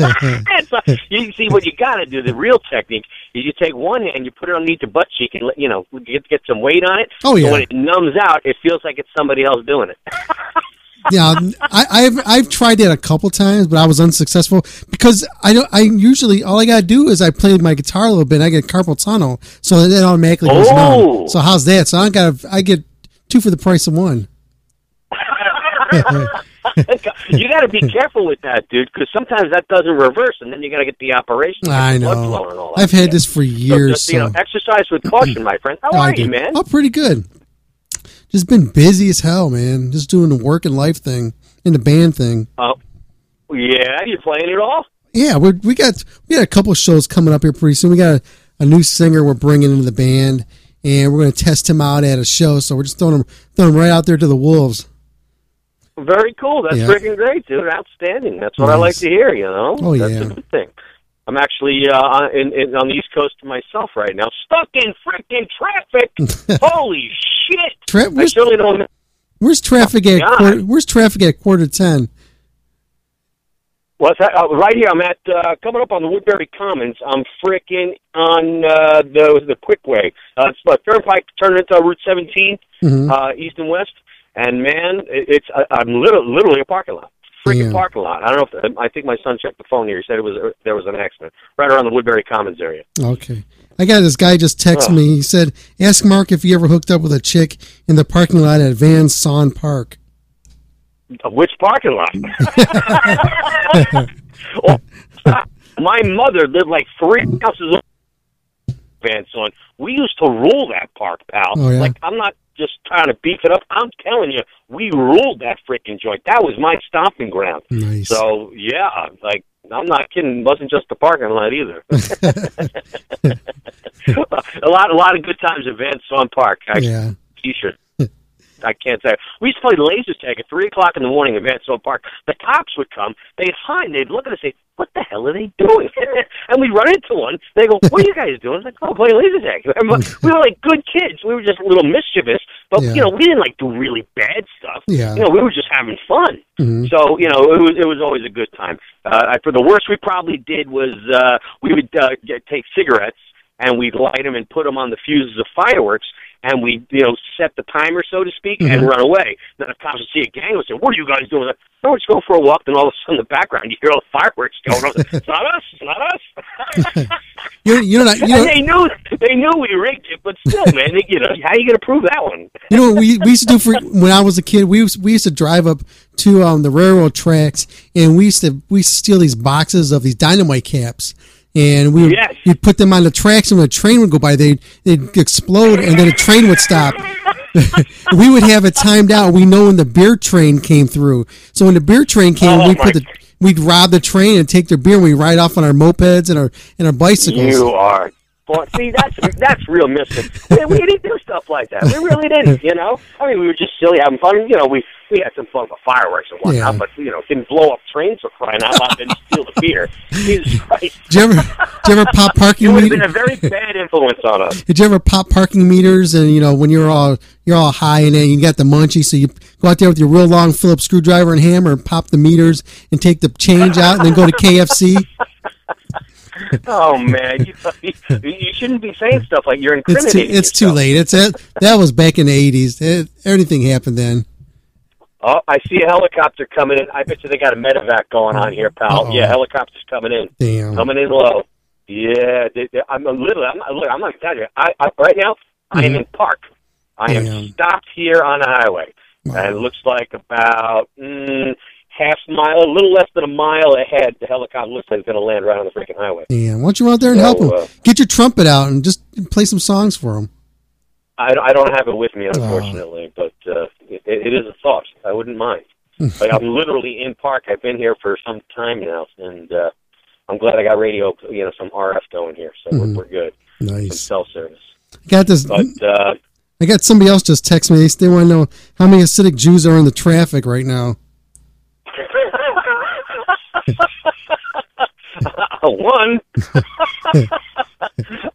You see what you got to do. The real technique is you take one hand, you put it underneath your butt cheek, and you know get get some weight on it. Oh, So yeah. when it numbs out, it feels like it's somebody else doing it. yeah, I, I've I've tried that a couple times, but I was unsuccessful because I don't. I usually all I gotta do is I play my guitar a little bit. and I get carpal tunnel, so that automatically goes Oh. numb. So how's that? So I got I get two for the price of one. you got to be careful with that, dude, because sometimes that doesn't reverse, and then you got to get the operation. I the blood flowing and know. all that I've had shit. this for So years. just, you know, exercise with caution, my friend. How are you, man? Oh, pretty good. Just been busy as hell, man. Just doing the work and life thing and the band thing. Oh, yeah, you playing it all? Yeah, we we got we got a couple shows coming up here pretty soon. We got a, a new singer we're bringing into the band, and we're going to test him out at a show. So we're just throwing him throwing him right out there to the wolves. Very cool. That's Yeah. freaking great, dude. Outstanding. That's what I like to hear. You know, Oh, that's yeah. a good thing. I'm actually uh, on- in, in, on the East Coast myself right now, stuck in freaking traffic. Holy shit! Tra- I where's- surely don't. Where's traffic at? Quarter, where's traffic at quarter ten? That? Uh, right here, I'm at uh, coming up on the Woodbury Commons. I'm freaking on uh, the the quick way. Uh, it's uh, Turnpike turning into Route 17, Mhm. uh, east and west. And man, it's I, I'm literally, literally a parking lot, freaking Damn. parking lot. I don't know if I think my son checked the phone here. He said it was there was an accident right around the Woodbury Commons area. Okay. I got this guy just text Oh. me. He said, "Ask Mark if he ever hooked up with a chick in the parking lot at Van Saun Park." Which parking lot? oh, my mother lived like three houses Van Saun. We used to rule that park, pal. Oh, yeah? Like I'm not just trying to beef it up. I'm telling you, we ruled that freaking joint. That was my stomping ground. Nice. So yeah, like I'm not kidding. It wasn't just the parking lot either. a lot, a lot of good times at Van Saun Park. I, Yeah. T-shirt. I can't say. We used to play laser tag at three o'clock in the morning at Van Park. The cops would come. They'd hide. and They'd look at us and say, "What the hell are they doing?" and we'd run into one. They go, "What are you guys doing?" Like, "Oh, playing laser tag." we were like good kids. We were just a little mischievous, but Yeah. you know, we didn't like do really bad stuff. Yeah. You know, we were just having fun. Mhm. So you know, it was it was always a good time. Uh, for the worst we probably did was uh, we would uh, get, take cigarettes and we'd light them and put them on the fuses of fireworks. And we, you know, set the timer, so to speak, and Mhm. run away. Then the cops would see a gang and say, "What are you guys doing?" Like, "No, we're just going for a walk." Then all of a sudden, in the background, you hear all the fireworks going on. it's not us. It's not us. You you know not- you know and they knew they knew we rigged it, but still, man, they, you know, how you going to prove that one? You know what we, we used to do for when I was a kid. We used, we used to drive up to um, the railroad tracks, and we used to we used to steal these boxes of these dynamite caps, and we would Yes. you'd put them on the tracks, and when a train would go by, they'd they'd explode, and then a train would stop. we would have it timed out. We know when the beer train came through. So when the beer train came, Oh, we put the we'd rob the train and take their beer. and We ride off on our mopeds and our and our bicycles. You are. Well, see, that's that's real mystic. We, we didn't do stuff like that. We really didn't. You know, I mean, we were just silly, having fun. You know, we we had some fun with fireworks and whatnot, Yeah. but you know, didn't blow up trains for crying out loud and steal the beer. Jesus Christ! Did you ever did you ever pop parking would have been a very bad influence on us. Did you ever pop parking meters and you know when you're all you're all high and you got the munchies, so you go out there with your real long Phillips screwdriver and hammer and pop the meters and take the change out and then go to KFC? Oh man, you, you shouldn't be saying stuff like you're It's too incriminating. it's too late. It's it, that was back in the eighties. Everything happened then. Oh, I see a helicopter coming in. I bet you they got a medevac going on here, pal. Uh-oh. Yeah, helicopter's coming in. Damn. Coming in low. Yeah, they, they, I'm a little. I'm, look, I'm not telling you. I, I right now I am Mhm. in park. I am stopped here on the highway, and it looks like about mm, half mile, a little less than a mile ahead. The helicopter looks like it's going to land right on the freaking highway. Yeah, Why don't you go out there and So, help him? uh, Get your trumpet out and just play some songs for him. I, I don't have it with me, unfortunately, but uh, it, it is a thought. I wouldn't mind. like I'm literally in park. I've been here for some time now, and uh, I'm glad I got radio, you know, some RF going here, so Mhm. we're, we're good. Nice. Cell service, Got this. but uh, I got somebody else just text me. They, they want to know how many Hasidic Jews are in the traffic right now. one.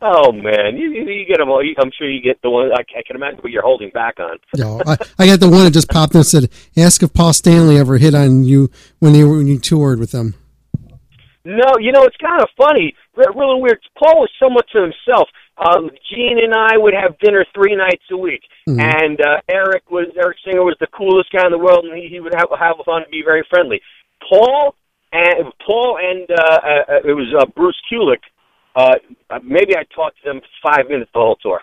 oh man, you, you, you get them all. I'm sure you get the one. I, I can imagine what you're holding back on. Yo, I, I got the one that just popped in and said, "Ask if Paul Stanley ever hit on you when were when you toured with them." No, you know it's kind of funny, re- really weird. Paul was somewhat to himself. Um, Gene and I would have dinner three nights a week, Mhm. and uh, Eric was Eric Singer was the coolest guy in the world, and he, he would have have fun and be very friendly. Paul and Paul and uh, uh, it was uh, Bruce Kulick. Uh, maybe I talked to them five minutes the whole tour.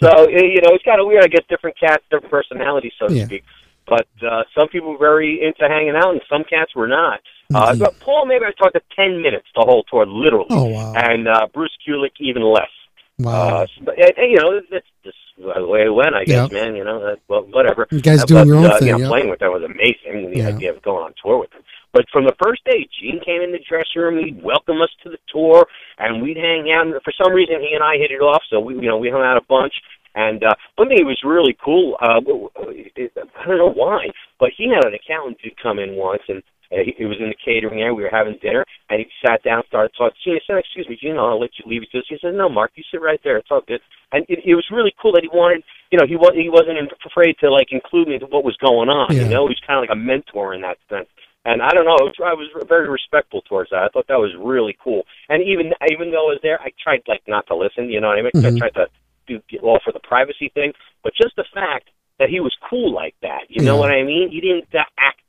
so eh, you know, it's kind of weird. I guess different cats, different personalities, so to Yeah. speak. But uh, some people were very into hanging out, and some cats were not. Uh, but Paul, maybe I talked to ten minutes the whole tour, literally. Oh, wow. And uh, Bruce Kulick even less. Wow. Uh, but, you know, that's just the way it went, I guess, Yeah. man. You know, that, well, whatever. You guys Uh, doing but, your own uh, thing, You know, yeah. playing with them was amazing. The Yeah. idea of going on tour with them. But from the first day, Gene came in the dressing room. He'd welcome us to the tour, and we'd hang out. And for some reason, he and I hit it off. So we, you know, we hung out a bunch. And uh, one thing that was really cool. Uh, I don't know why, but he had an accountant come in once, and he, he was in the catering area. We were having dinner, and he sat down, started talking. Gene, I said, "Excuse me, Gene, I'll let you leave." He He said, "No, Mark, you sit right there. It's all good." And it, it was really cool that he wanted, you know, he was he wasn't afraid to like include me into what was going on. Yeah. You know, he was kind of like a mentor in that sense. And I don't know, it was, I was very respectful towards that. I thought that was really cool. And even even though I was there, I tried like not to listen. You know what I mean? Mhm. I tried to do all for the privacy thing. But just the fact that he was cool like that, you know what I mean? He didn't uh, act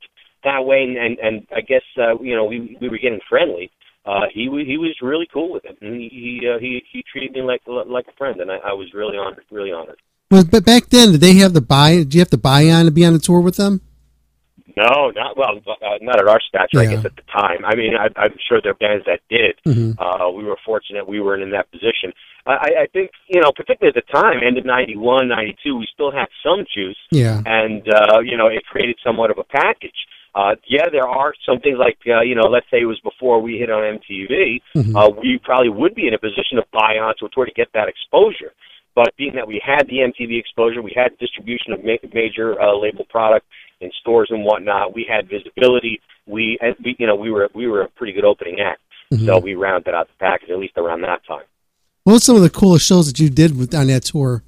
that way, and and, I guess uh, you know we we were getting friendly. Uh, he he was really cool with it, and he he uh, he, he treated me like like a friend, and I, I was really honored, really honored. Well, but back then, did they have the buy? Did you have to buy on to be on the tour with them? No, not well, uh, not at our stature, I guess at the time. I mean, I, I'm sure there are bands that did. Mhm. Uh, we were fortunate we weren't in that position. I, I- I think you know, particularly at the time, end of '91, '92, we still had some juice, Yeah. and uh, you know, it created somewhat of a package. Uh, yeah, there are some things like uh, you know, let's say it was before we hit on MTV, Mhm. uh, we probably would be in a position to buy onto a tour to get that exposure. But being that we had the MTV exposure, we had distribution of ma- major uh, label product in stores and whatnot. We had visibility. We, and we, you know, we were we were a pretty good opening act. Mhm. So we rounded out the package at least around that time. What were some of the coolest shows that you did with, on that tour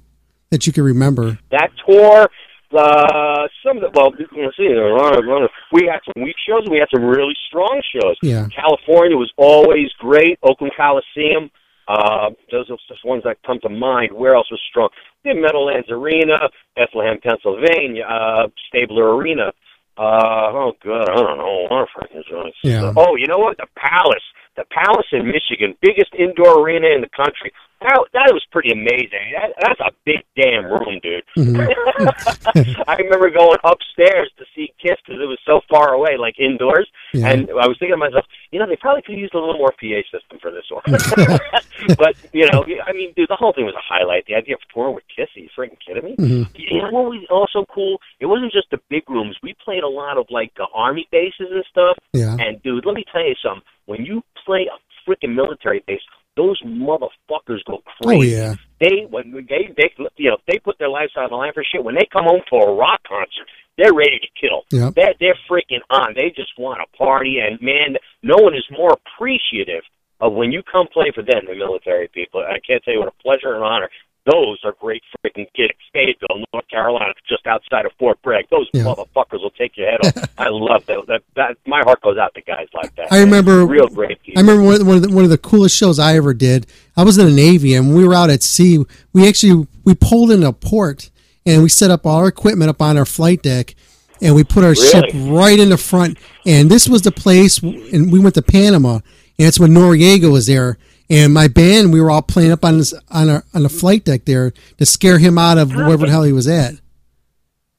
that you can remember? That tour, uh, some of the well, let's see, a lot of- lot of- we had some weak shows. We had some really strong shows. Yeah. California was always great. Oakland Coliseum. Uh, those are just ones that come to mind. Where else was strong? The Meadowlands Arena, Bethlehem, Pennsylvania, uh, Stabler Arena. Uh, oh god, I don't know. A lot of freaking. Yeah. Oh, you know what? The Palace, the Palace in Michigan, biggest indoor arena in the country. That that was pretty amazing. That, that's a big damn room, dude. I remember going upstairs to see Kiss because it was so far away, like indoors. Yeah. And I was thinking to myself, you know, they probably could use a little more PA system for this one. but you know, I mean, dude, the whole thing was a highlight. The idea of touring with Kiss, are you freaking kidding me? Mhm. You know what was also cool? It wasn't just the big rooms. We played a lot of like uh, army bases and stuff. Yeah. And dude, let me tell you something. When you play a freaking military base, those motherfuckers go Oh crazy. yeah. They when they they you know they put their lives on the line for shit. When they come home for a rock concert, they're ready to kill. Yep. They're they're freaking on. They just want to party, and man, no one is more appreciative of when you come play for them, the military people. I can't tell you what a pleasure and honor. Those are great freaking gigs. Fayetteville, North Carolina, just outside of Fort Bragg. Those Yeah. motherfuckers will take your head off. I love that. That, that. My heart goes out to guys like that. I remember real great people. I remember one, one of the, one of the coolest shows I ever did. I was in the Navy and we were out at sea. We actually we pulled in a port and we set up all our equipment up on our flight deck and we put our ship right in the front. And this was the place, and we went to Panama, and it's when Noriega was there. And my band, we were all playing up on this, on our on the flight deck there to scare him out of wherever the hell he was at.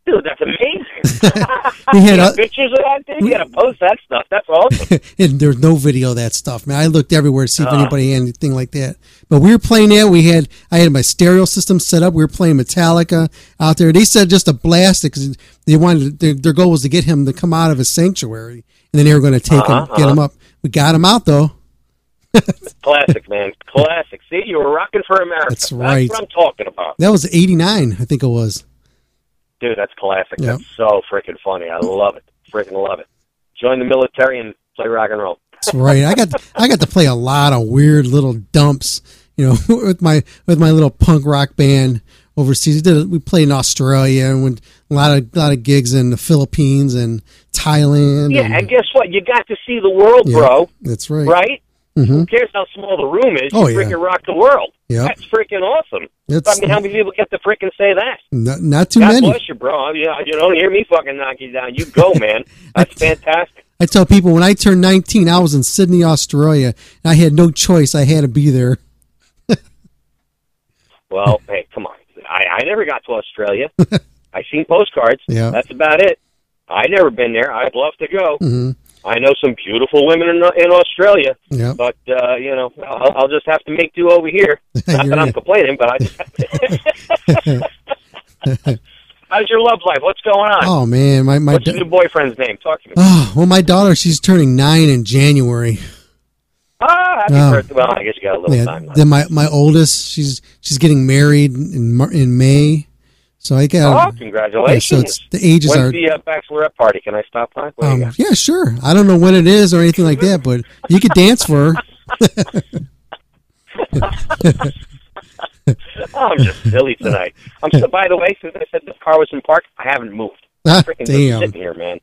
Dude, that's amazing. He had a- pictures of that, dude. You got to post that stuff. That's awesome. and there's no video of that stuff, man. I looked everywhere to see if Ah. anybody had anything like that. But we were playing that. We had I had my stereo system set up. We were playing Metallica out there. They said just to blast it because they wanted their, their goal was to get him to come out of his sanctuary, and then they were going to take Uh-huh, him, get him uh-huh. up. We got him out though. Classic, man. Classic. See, you were rocking for America. That's right. That's what I'm talking about. That was '89, I think it was. Dude, that's classic. Yeah. That's so freaking funny. I love it. Freaking love it. Join the military and play rock and roll. That's right. I got I got to play a lot of weird little dumps, you know, with my with my little punk rock band overseas. We, did we played in Australia and went a lot of a lot of gigs in the Philippines and Thailand. Yeah, and- and guess what? You got to see the world, Yeah, bro. That's right. Right? Mhm. Who cares how small the room is? Oh, you yeah. freaking rock the world. That's freaking awesome. It's- I mean, how many people get to freaking say that? Not, not too God many. bless you, bro. You, you don't hear me fucking knock you down. You go, man. That's fantastic. I tell people when I turned 19, I was in Sydney, Australia, and I had no choice. I had to be there. Well, hey, come on. I, I never got to Australia. I seen postcards. Yeah. That's about it. I never been there. I'd love to go. Mhm. I know some beautiful women in in Australia. Yeah. But uh, you know, I'll, I'll just have to make do over here. Not that I'm complaining, but I just. How's your love life? What's going on? Oh man, my my What's your new boyfriend's name? Talk to me. oh, well, my daughter she's turning nine in January. Ah, happy Oh. birthday. Well, I guess you got a little Yeah. time left. Then my my oldest she's she's getting married in in May, so I Oh, got congratulations. Yeah, so it's, the ages When's are. the uh, bachelorette party? Can I stop by? What do you Um, yeah, sure. I don't know when it is or anything like that, but you could dance for her. Oh, I'm just silly tonight. I'm so. By the way, since I said the car was in park, I haven't moved. Ah, freaking damn. sitting here, man.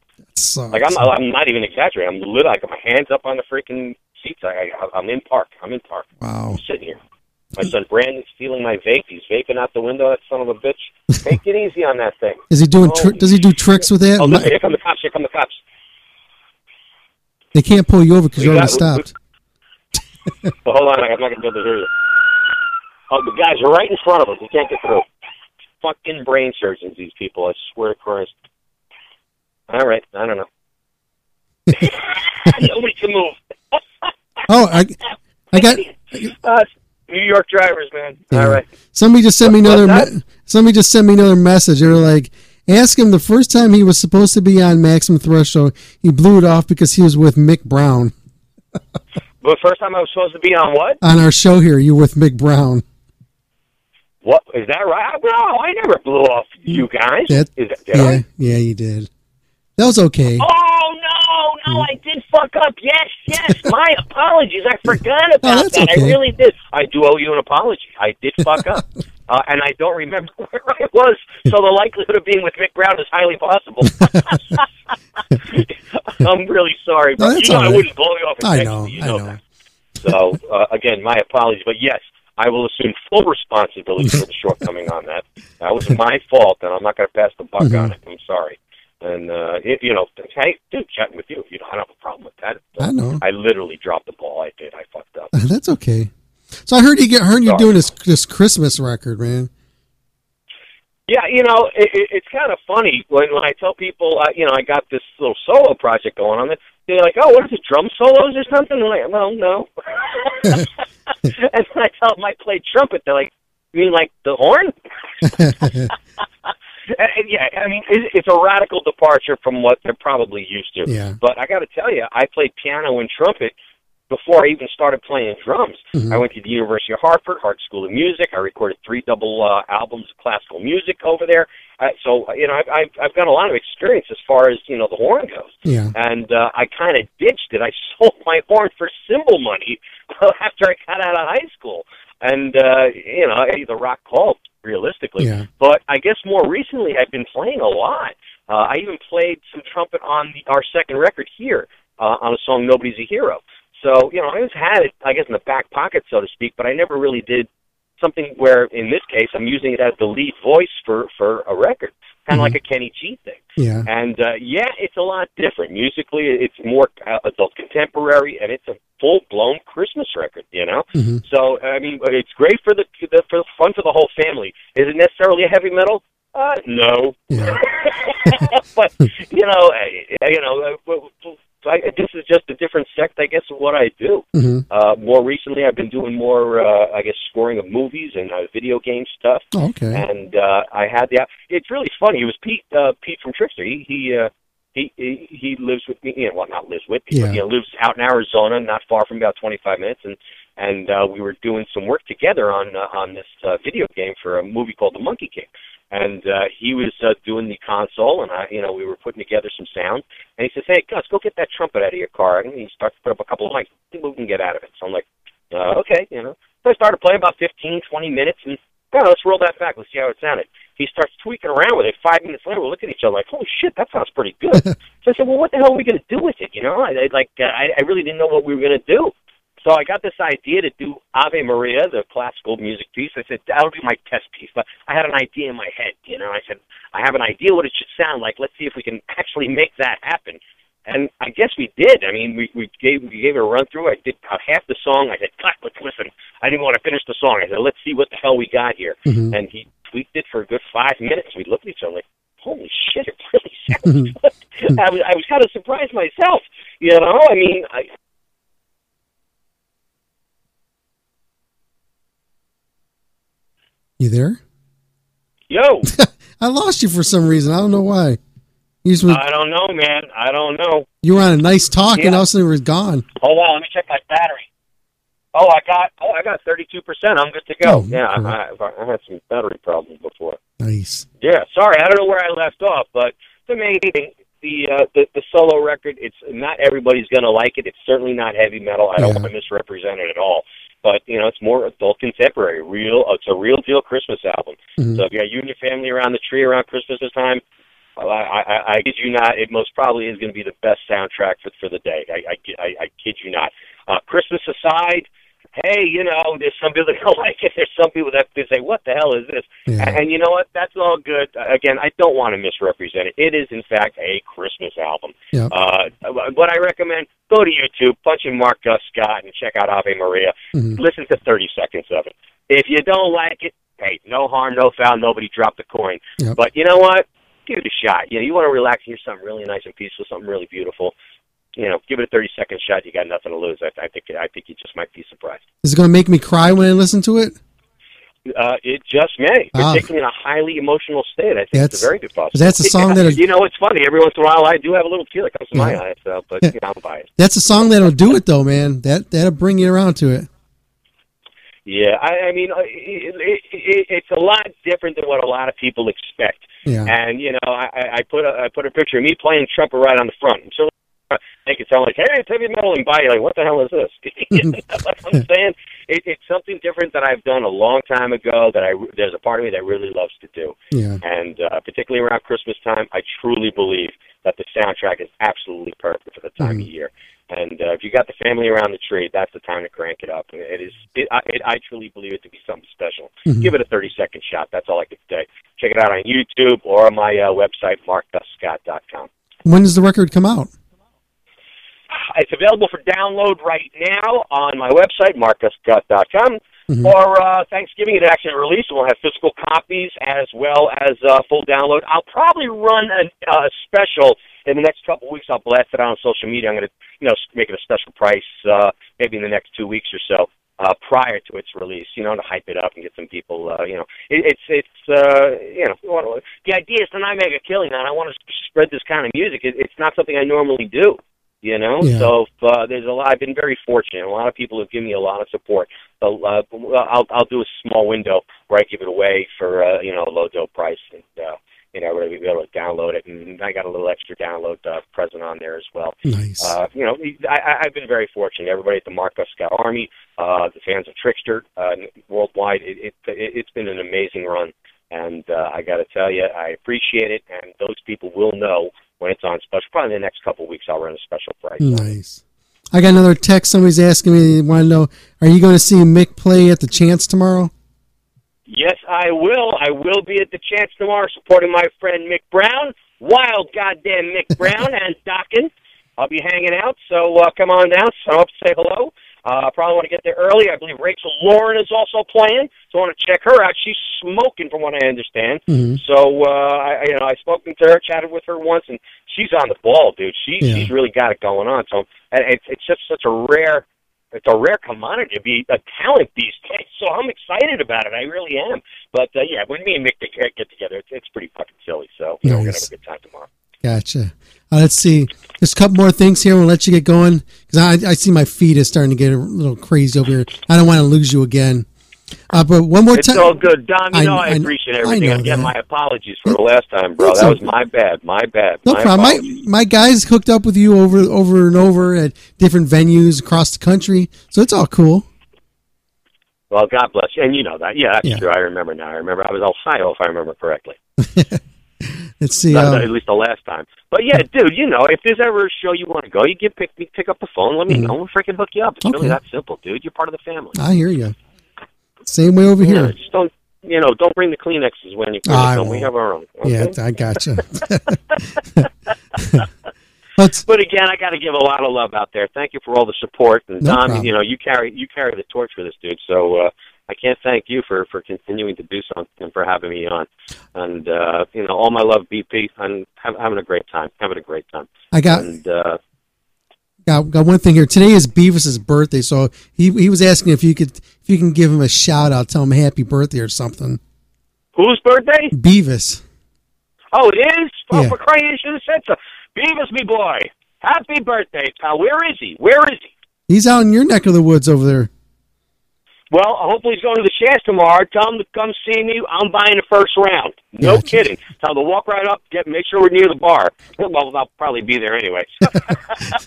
Like I'm, I'm not even exaggerating. I'm literally, I got my hands up on the freaking seats. I, I, I'm in park. I'm in park. Wow. I'm sitting here. My son Brandon's stealing my vape. He's vaping out the window. That son of a bitch. Take it easy on that thing. Is he doing? Tr- does he do tricks with that? Oh, listen, here come the cops. Here come the cops. they can't pull you over because We you already got- stopped. But hold on, I'm not gonna be able to hear you. Oh, the guys are right in front of us. We can't get through. Fucking brain surgeons, these people. I swear to Christ. All right, I don't know. Nobody can move. Oh, I, I got. Uh, New York drivers, man. All right. Somebody just sent me another. Me- somebody just sent me another message. They're like, ask him the first time he was supposed to be on Maximum Threshold, he blew it off because he was with Mick Brown But first time I was supposed to be on what? on our show here. You were with Mick Brown. What is that right? No, I never blew off you guys. That, is that, did yeah, yeah, you did. That was okay. Oh no, no, I did fuck up. Yes, yes. My apologies. I forgot about Oh, that. I really did. I do owe you an apology. I did fuck up, uh, and I don't remember where I was. So the likelihood of being with Mick Brown is highly possible. I'm really sorry, but that's you know all I wouldn't blow you off. I know, You I know, know. that. So uh, again, my apologies, but yes. I will assume full responsibility for the shortcoming on that. That was my fault, and I'm not going to pass the buck Mm-hmm. on it. I'm sorry. And uh, it, you know, hey, dude, chatting with you, you know, I don't have a problem with that. I know. I literally dropped the ball. I did. I fucked up. That's okay. So I heard you get heard you Sorry. doing this this Christmas record, man. Yeah, you know, it, it, it's kind of funny when when I tell people, uh, you know, I got this little solo project going on. They're like, "Oh, what is it, drum solos or something?" I'm like, "Well, no." and when I tell them I play trumpet, they're like, "You mean like the horn?" And yeah, I mean, it, it's a radical departure from what they're probably used to. Yeah. But I got to tell you, I played piano and trumpet before I even started playing drums. Mhm. I went to the University of Hartford, Hart School of Music. I recorded three double uh, albums of classical music over there. Uh, so you know, I've, I've I've got a lot of experience as far as you know the horn goes. Yeah. And uh, I kind of ditched it. I sold my horn for cymbal money after I got out of high school. And uh, you know, the rock called realistically. Yeah. But I guess more recently I've been playing a lot. Uh, I even played some trumpet on the, our second record here uh, on a song "Nobody's a Hero." So you know, I always had it, I guess, in the back pocket, so to speak. But I never really did something where, in this case, I'm using it as the lead voice for for a record, kind of like a Kenny G thing. Yeah. And uh, yeah, it's a lot different musically. It's more uh, adult contemporary, and it's a full blown Christmas record. You know, Mhm. so I mean, it's great for the, the for fun for the whole family. Is it necessarily a heavy metal? Uh, no. Yeah. but you know, you know, I, this is just a different sect, I guess, of what I do. Mhm. Uh, more recently, I've been doing more, uh, I guess, scoring of movies and uh, video game stuff. Oh, okay. And uh, I had the. It's really funny. It was Pete, uh, Pete from Trixter. He he. Uh, he, he he lives with me. You know, well, not lives with me, Yeah. but you know, lives out in Arizona, not far from about 25 minutes, and and uh, we were doing some work together on uh, on this uh, video game for a movie called The Monkey King. And uh, he was uh, doing the console, and I, you know, we were putting together some sound. And he says, "Hey, Gus, go get that trumpet out of your car." And he starts to put up a couple of what we can get out of it. So I'm like, uh, "Okay," you know. So I started playing about 15, 20 minutes, and oh, let's roll that back. Let's see how it sounded. He starts tweaking around with it. Five minutes later, we look at each other like, "Holy shit, that sounds pretty good." so I said, "Well, what the hell are we going to do with it?" You know, I, I like, uh, I, I really didn't know what we were going to do. So I got this idea to do Ave Maria, the classical music piece. I said that'll be my test piece. But I had an idea in my head, you know. I said I have an idea what it should sound like. Let's see if we can actually make that happen. And I guess we did. I mean, we we gave we gave it a run through. I did about half the song. I said, "Cut, let's listen." I didn't want to finish the song. I said, "Let's see what the hell we got here." Mhm. And he tweaked it for a good five minutes. We looked at each other like, "Holy shit, it really sounds good." I was I was kind of surprised myself. You know, I mean, I, You there? yo. I lost you for some reason. I don't know why. Just, I don't know, man. I don't know. you were on a nice talk, and Yeah. all of a sudden it was gone. Hold on, let me check my battery. Oh, I got oh, I got thirty two percent. I'm good to go. Oh, yeah. I, I, I had some battery problems before. Nice. Yeah, sorry, I don't know where I left off, but the main thing, the uh, the, the solo record, it's not everybody's gonna like it. It's certainly not heavy metal. I don't Yeah. want to misrepresent it at all. But you know, it's more adult contemporary. Real, it's a real deal Christmas album. Mhm. So if you got you and your family around the tree around Christmas time, well, I, I, I kid you not, it most probably is going to be the best soundtrack for for the day. I, I, I, I kid you not. Uh, Christmas aside, hey, you know, there's some people that don't like it. There's some people that say, "What the hell is this?" Yeah. And you know what? That's all good. Again, I don't want to misrepresent it. It is, in fact, a Christmas album. Yep. Uh, what I recommend: go to YouTube, punch in Mark Gus Scott, and check out Ave Maria. Mhm. Listen to 30 seconds of it. If you don't like it, hey, no harm, no foul. Nobody dropped the coin. Yep. But you know what? Give it a shot. You know, you want to relax, and hear something really nice and peaceful, something really beautiful. You know, give it a 30 second shot. You got nothing to lose. I, I think I think you just might be surprised. Is it going to make me cry when I listen to it? Uh, it just may, Ah. particularly in a highly emotional state. I think That's- it's a very good possibility. that's a song that- you know, it's funny. Every once in a while, I do have a little tear that comes to my Yeah. eyes. So, but you know, I'm biased. That's a song that'll do it, though, man. That that'll bring you around to it. Yeah, I, I mean, uh, it, it, it, it's a lot different than what a lot of people expect. Yeah. And you know, I, I I put a I put a picture of me playing trumpet right on the front. So make it sound like, hey, it's heavy metal, and you like, what the hell is this? you know what I'm saying? It, it's something different that I've done a long time ago. That I there's a part of me that really loves to do. Yeah. And uh, particularly around Christmas time, I truly believe that the soundtrack is absolutely perfect for the time of year. And uh, if you got the family around the tree, that's the time to crank it up. It is. It, I, it, I truly believe it to be something special. Mhm. Give it a 30 second shot. That's all I can say. Check it out on YouTube or on my uh, website, markguscott.com. When does the record come out? It's available for download right now on my website, markguscott.com. Mhm. For uh, Thanksgiving, it actually released. We'll have physical copies as well as uh, full download. I'll probably run a uh, special in the next couple of weeks. I'll blast it out on social media. I'm going to, you know, make it a special price uh, maybe in the next two weeks or so. Uh, prior to its release, you know, to hype it up and get some people, uh, you know, it, it's it's uh, you know, the idea is to not make a killing on. I want to spread this kind of music. It, it's not something I normally do you know. Yeah. So uh, there's a lot. I've been very fortunate. A lot of people have given me a lot of support. So, uh, I'll I'll do a small window where I give it away for uh, you know a low dough price, and uh, you know where we be able to download it, and I got a little extra download uh, present on there as well. Nice. Uh, you know, I, I've been very fortunate. Everybody at the Mark Gus Scott Army, uh, the fans of Trixter uh, worldwide, it, it, it, it's been an amazing run. And uh, I got to tell you, I appreciate it, and those people will know when it's on special. Probably in the next couple of weeks, I'll run a special price. Nice. I got another text. Somebody's asking me, they want to know, are you going to see Mick play at the Chance tomorrow? Yes, I will. I will be at the Chance tomorrow supporting my friend Mick Brown, wild goddamn Mick Brown, and Dokken. I'll be hanging out, so uh, come on down, sign up, say hello. Uh, probably want to get there early. I believe Rachel Lauren is also playing, so I want to check her out. She's smoking, from what I understand. Mhm. So uh, I, you know, I spoken to her, chatted with her once, and she's on the ball, dude. She Yeah. she's really got it going on. So and it's it's just such a rare. It's a rare commodity to be a talent these days, so I'm excited about it. I really am. But uh, yeah, when me and Mick get get together, it's, it's pretty fucking silly. So know, we're gonna have a good time tomorrow. Gotcha. Uh, let's see. Just a couple more things here. We'll let you get going because I, I see my feed is starting to get a little crazy over here. I don't want to lose you again. Uh, but one more time. It's all good, Dom. You I- know I, I- appreciate I everything. know Again, that. my apologies for the last time, bro. That was okay. my bad. My bad. No my problem. My my guys hooked up with you over over and over at different venues across the country, so it's all cool. Well, God bless you. And you know that. Yeah, that's Yeah. true. I remember now. I remember I was Ohio, if I remember correctly. Let's see. Not- uh, at least the last time. But yeah, dude, you know, if there's ever a show you want to go, you get pick me, pick up the phone. Let me Mhm. know. We'll freaking hook you up. It's Okay. really that simple, dude. You're part of the family. I hear you. Same way over Yeah, here. just don't, you know, don't bring the Kleenexes when you come. We have our own. okay? Yeah, I gotcha. But again, I got to give a lot of love out there. Thank you for all the support, and No Don, problem. you know, you carry you carry the torch for this dude. So uh, I can't thank you for for continuing to do something and for having me on. And uh, you know, all my love, BP. I'm have, having a great time. Having a great time. I got And uh, got got one thing here. Today is Beavis's birthday, so he he was asking if you could if you can give him a shout out, tell him happy birthday or something. whose birthday? Beavis. Oh, it is. Oh, Yeah. for crying, you should have said so. Beavis, me boy. Happy birthday, pal. Where is he? Where is he? He's out in your neck of the woods over there. Well, hopefully he's going to the Shasta tomorrow. Tell him to come see me. I'm buying the first round. No Gotcha. kidding. Tell him to walk right up. Get make sure we're near the bar. Well, I'll probably be there anyway.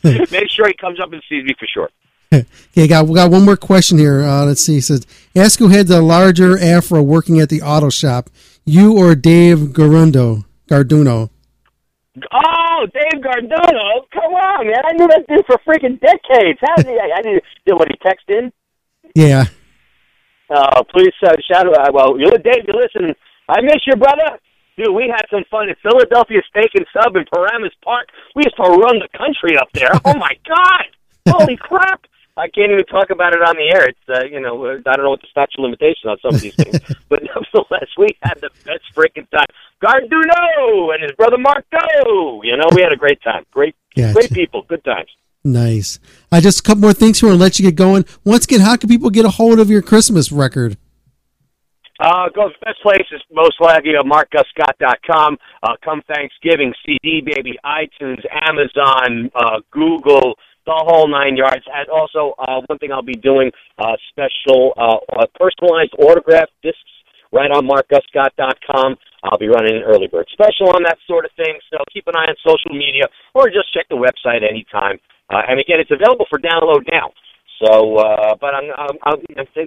make sure he comes up and sees me for sure. Okay, got we got one more question here. Uh, let's see. It says, ask who had the larger afro working at the auto shop, you or Dave Garundo Garduno. Oh, Dave Garduno! Come on, man! I knew that dude for freaking decades. How did he? I, I did. Did what he text in? Yeah, Uh, please uh, shout out. Uh, well, you're Dave. You listen. I miss you, brother. Dude, we had some fun at Philadelphia Steak and Sub in Paramus Park. We used to run the country up there. Oh my God! Holy crap! I can't even talk about it on the air. It's uh, you know I don't know what the statute of limitation on some of these things, but nevertheless, we had the best freaking time. Garduno and his brother Marco. You know, we had a great time. Great, Gotcha. great people. Good times. Nice. I just a couple more things here and let you get going. Once again, how can people get a hold of your Christmas record? Uh, go the best place is most likely uh, markguscott.com. Uh, come Thanksgiving, CD baby, iTunes, Amazon, uh, Google, the whole nine yards. And also, uh, one thing I'll be doing uh, special uh, uh, personalized autograph discs right on markguscott.com. I'll be running an early bird special on that sort of thing. So keep an eye on social media or just check the website anytime. Uh, and again, it's available for download now. So, uh, but I'm, I'm, I'm,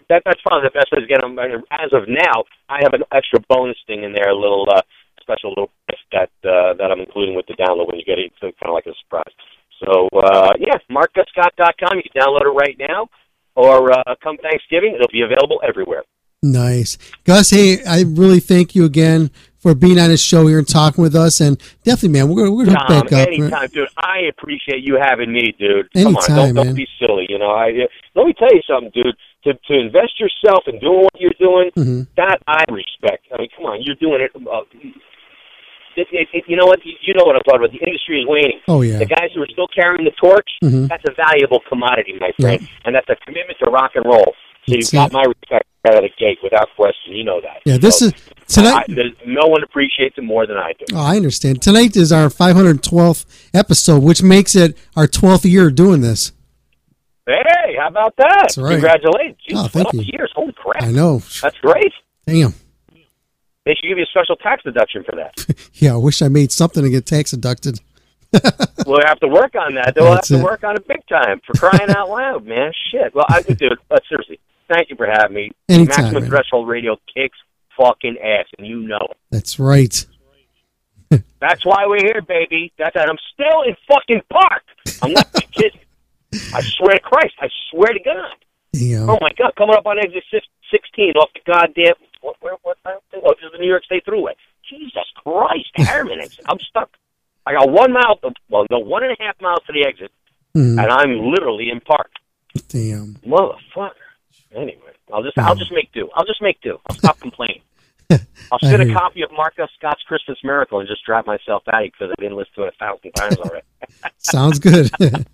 that that's probably the best way to get them. As of now, I have an extra bonus thing in there, a little uh, special little gift that uh, that I'm including with the download when you get it. So kind of like a surprise. So, uh, yeah, markguscott.com. You can download it right now, or uh, come Thanksgiving, it'll be available everywhere. Nice, Gus. Hey, I really thank you again for being on this show here and talking with us. And definitely, man, we're we're gonna hook back up. anytime, dude. I appreciate you having me, dude. Come on, Anytime, don't, man. don't be silly. You know, I let me tell you something, dude. To to invest yourself in doing what you're doing, Mhm. that I respect. I mean, come on, you're doing it. Uh, it, it, it you know what? You, know what I'm talking about. The industry is waning. Oh, yeah. The guys who are still carrying the torch, Mhm. that's a valuable commodity, my friend, and that's a commitment to rock and roll. So That's you've got my respect out of the gate, without question. You know that. Yeah, this So, is tonight. I, no one appreciates it more than I do. Oh, I understand. Tonight is our 512th episode, which makes it our 12th year doing this. Hey, how about that? That's right. Congratulations. Oh, thank 12 you. years. Holy crap. I know. That's great. Damn. They should give you a special tax deduction for that. Yeah, I wish I made something to get tax deducted. we'll have to work on that. They'll have to it. work on it big time for crying out loud, man. Shit. Well, I could do it. But seriously, thank you for having me. Anytime, Maximum man. Threshold Radio kicks fucking ass, and you know it. That's right. That's why we're here, baby. That's and I'm still in fucking park. I'm not kidding. I swear to Christ. I swear to God. Yeah. Oh my God, coming up on exit 16 off the goddamn what where what oh, this is the New York State Thruway. Jesus Christ, Harriman exit. I'm stuck. I got one mile, well, no, one and a half miles to the exit, Mhm. and I'm literally in park. Damn. Motherfucker. Anyway, I'll just I'll um, just make do. I'll just make do. I'll stop complaining. I'll send a copy of Mark Gus Scott's Christmas Miracle and just drive myself out because I didn't listen to it a thousand times already. Sounds good.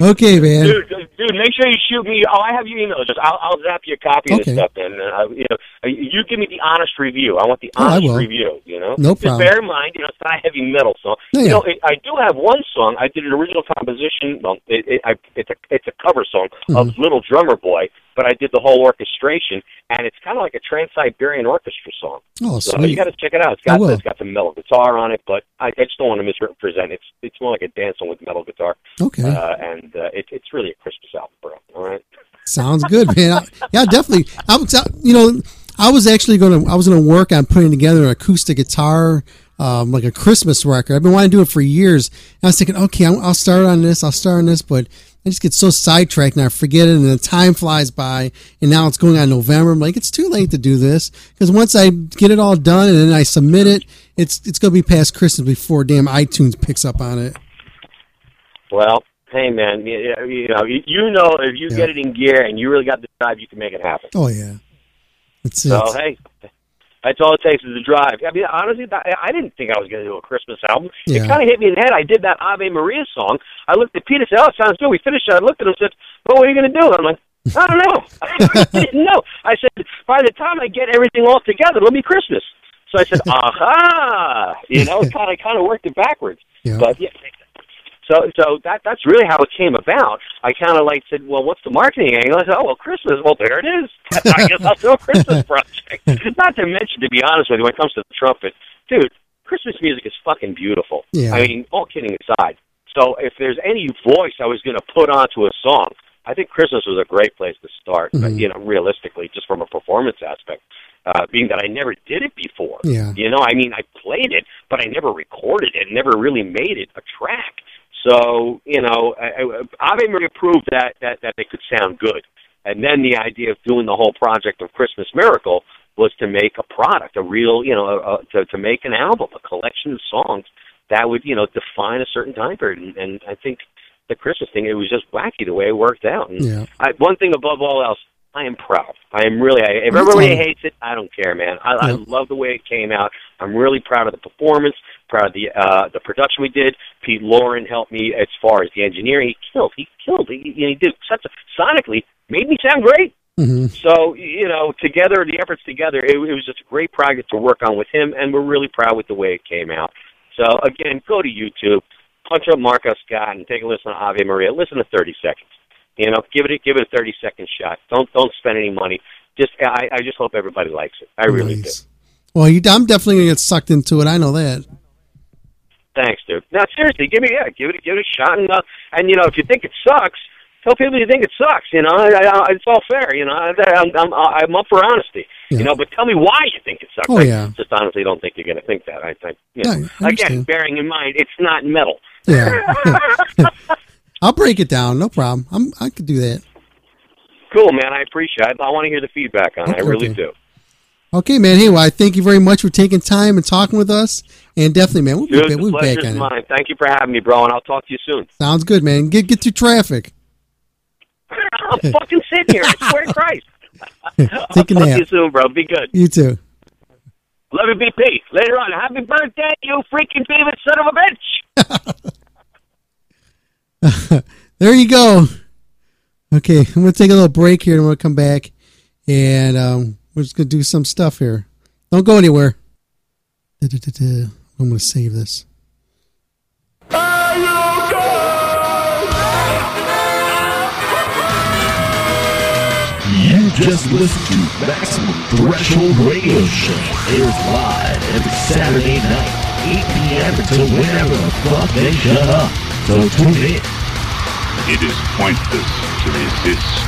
okay, man. Dude, dude, make sure you shoot me. Oh, I have your email address. I'll, I'll zap you a copy of Okay. this stuff. And uh, you know, uh, you give me the honest review. I want the Oh, honest will. review. You know, No Just problem. bear in mind, you know, it's not a heavy metal song. Yeah, You know, it, I do have one song. I did an original composition. Well, it, it, I, it's a it's a cover song of Mm-hmm. Little Drummer Boy, but I did the whole orchestration, and it's kind of like a Trans Siberian Orchestra song. Oh, So sweet. you got to check it out. It's got it's got some metal guitar on it, but I, I just don't want to misrepresent. It's it's more like a dance with metal guitar. Okay. Uh, and uh, it, it's really a Christmas album, bro. All right. Sounds good, man. I, yeah, definitely. I was, I- you know, I was actually going to, I was going to work on putting together an acoustic guitar, um, like a Christmas record. I've been wanting to do it for years. And I was thinking, okay, I'll, I'll start on this, I'll start on this, but I just get so sidetracked and I forget it, and the time flies by, and now it's going on November. I'm like, it's too late to do this because once I get it all done and then I submit it, it's it's going to be past Christmas before damn iTunes picks up on it. Well, hey man, you, know you, know if you Yeah. get it in gear and you really got the drive, you can make it happen. Oh yeah, that's it. So hey, that's all it takes is a drive. I mean, honestly, I didn't think I was going to do a Christmas album. Yeah. It kind of hit me in the head. I did that Ave Maria song. I looked at Peter, said, "Oh, it sounds good." We finished it. I looked at him, and said, "Well, what are you going to do?" I'm like, "I don't know. I didn't know." I said, "By the time I get everything all together, it'll be Christmas." So I said, "Aha!" You know, kind of kind of worked it backwards. Yeah. But yeah. So, so that that's really how it came about. I kind of like said, "Well, what's the marketing angle?" I said, "Oh, well, Christmas. Well, there it is. I guess I'll do a Christmas project." Not to mention, to be honest with you, when it comes to the trumpet, dude, Christmas music is fucking beautiful. Yeah. I mean, all kidding aside. So, if there's any voice I was going to put onto a song, I think Christmas was a great place to start. Mhm. You know, realistically, just from a performance aspect, uh, being that I never did it before. Yeah. You know, I mean, I played it, but I never recorded it, never really made it a track. So, you know, Ave Maria proved that, that, that they could sound good. And then the idea of doing the whole project of Christmas Miracle was to make a product, a real, you know, a, a, to, to make an album, a collection of songs that would, you know, define a certain time period. And, and I think the Christmas thing, it was just wacky the way it worked out. And Yeah. I, one thing above all else, I am proud. I am really. I, if everybody hates it, I don't care, man. I, I love the way it came out. I'm really proud of the performance. Proud of the uh, the production we did. Pete Lauren helped me as far as the engineering. He killed. He killed. He, he did such a sonically made me sound great. hmm So you know, together the efforts together, it, it was just a great project to work on with him, and we're really proud with the way it came out. So again, go to YouTube, punch up Mark Gus Scott, and take a listen to Ave Maria. Listen to 30 seconds. You know, give it a, give it a 30 second shot. Don't don't spend any money. Just I, I just hope everybody likes it. I really Nice. Well, you, I'm definitely gonna get sucked into it. I know that. Thanks, dude. Now seriously, give me yeah, give it give it a shot, and uh, and you know if you think it sucks, tell people you think it sucks. You know, I, I, it's all fair. You know, I, I'm I'm I'm up for honesty. You know, but tell me why you think it sucks. Oh, I yeah. just honestly don't think you're going to think that. I think you know, Yeah, I again, bearing in mind it's not metal. Yeah. I'll break it down. No problem. I'm. I could do that. Cool, man. I appreciate it. I want to hear the feedback on it. I really okay. do. Okay, man. Hey, well, I thank you very much for taking time and talking with us. And definitely, man, we'll be, Dude, back, we'll be back on it. mine. Thank you for having me, bro, and I'll talk to you soon. Sounds good, man. Get get through traffic. I'm fucking sitting here. I swear to Christ. Take a I'll talk nap. to you soon, bro. Be good. You too. Love you, BP. Later on. Happy birthday, you freaking favorite son of a bitch. there you go. Okay, I'm gonna take a little break here, and we'll come back, and um, we're just gonna do some stuff here. Don't go anywhere. I'm gonna save this. You just listened to Maximum Threshold Radio Show. Airs live every Saturday night, 8 p.m. until whenever the fuck they shut up. So tune in. It is pointless to resist.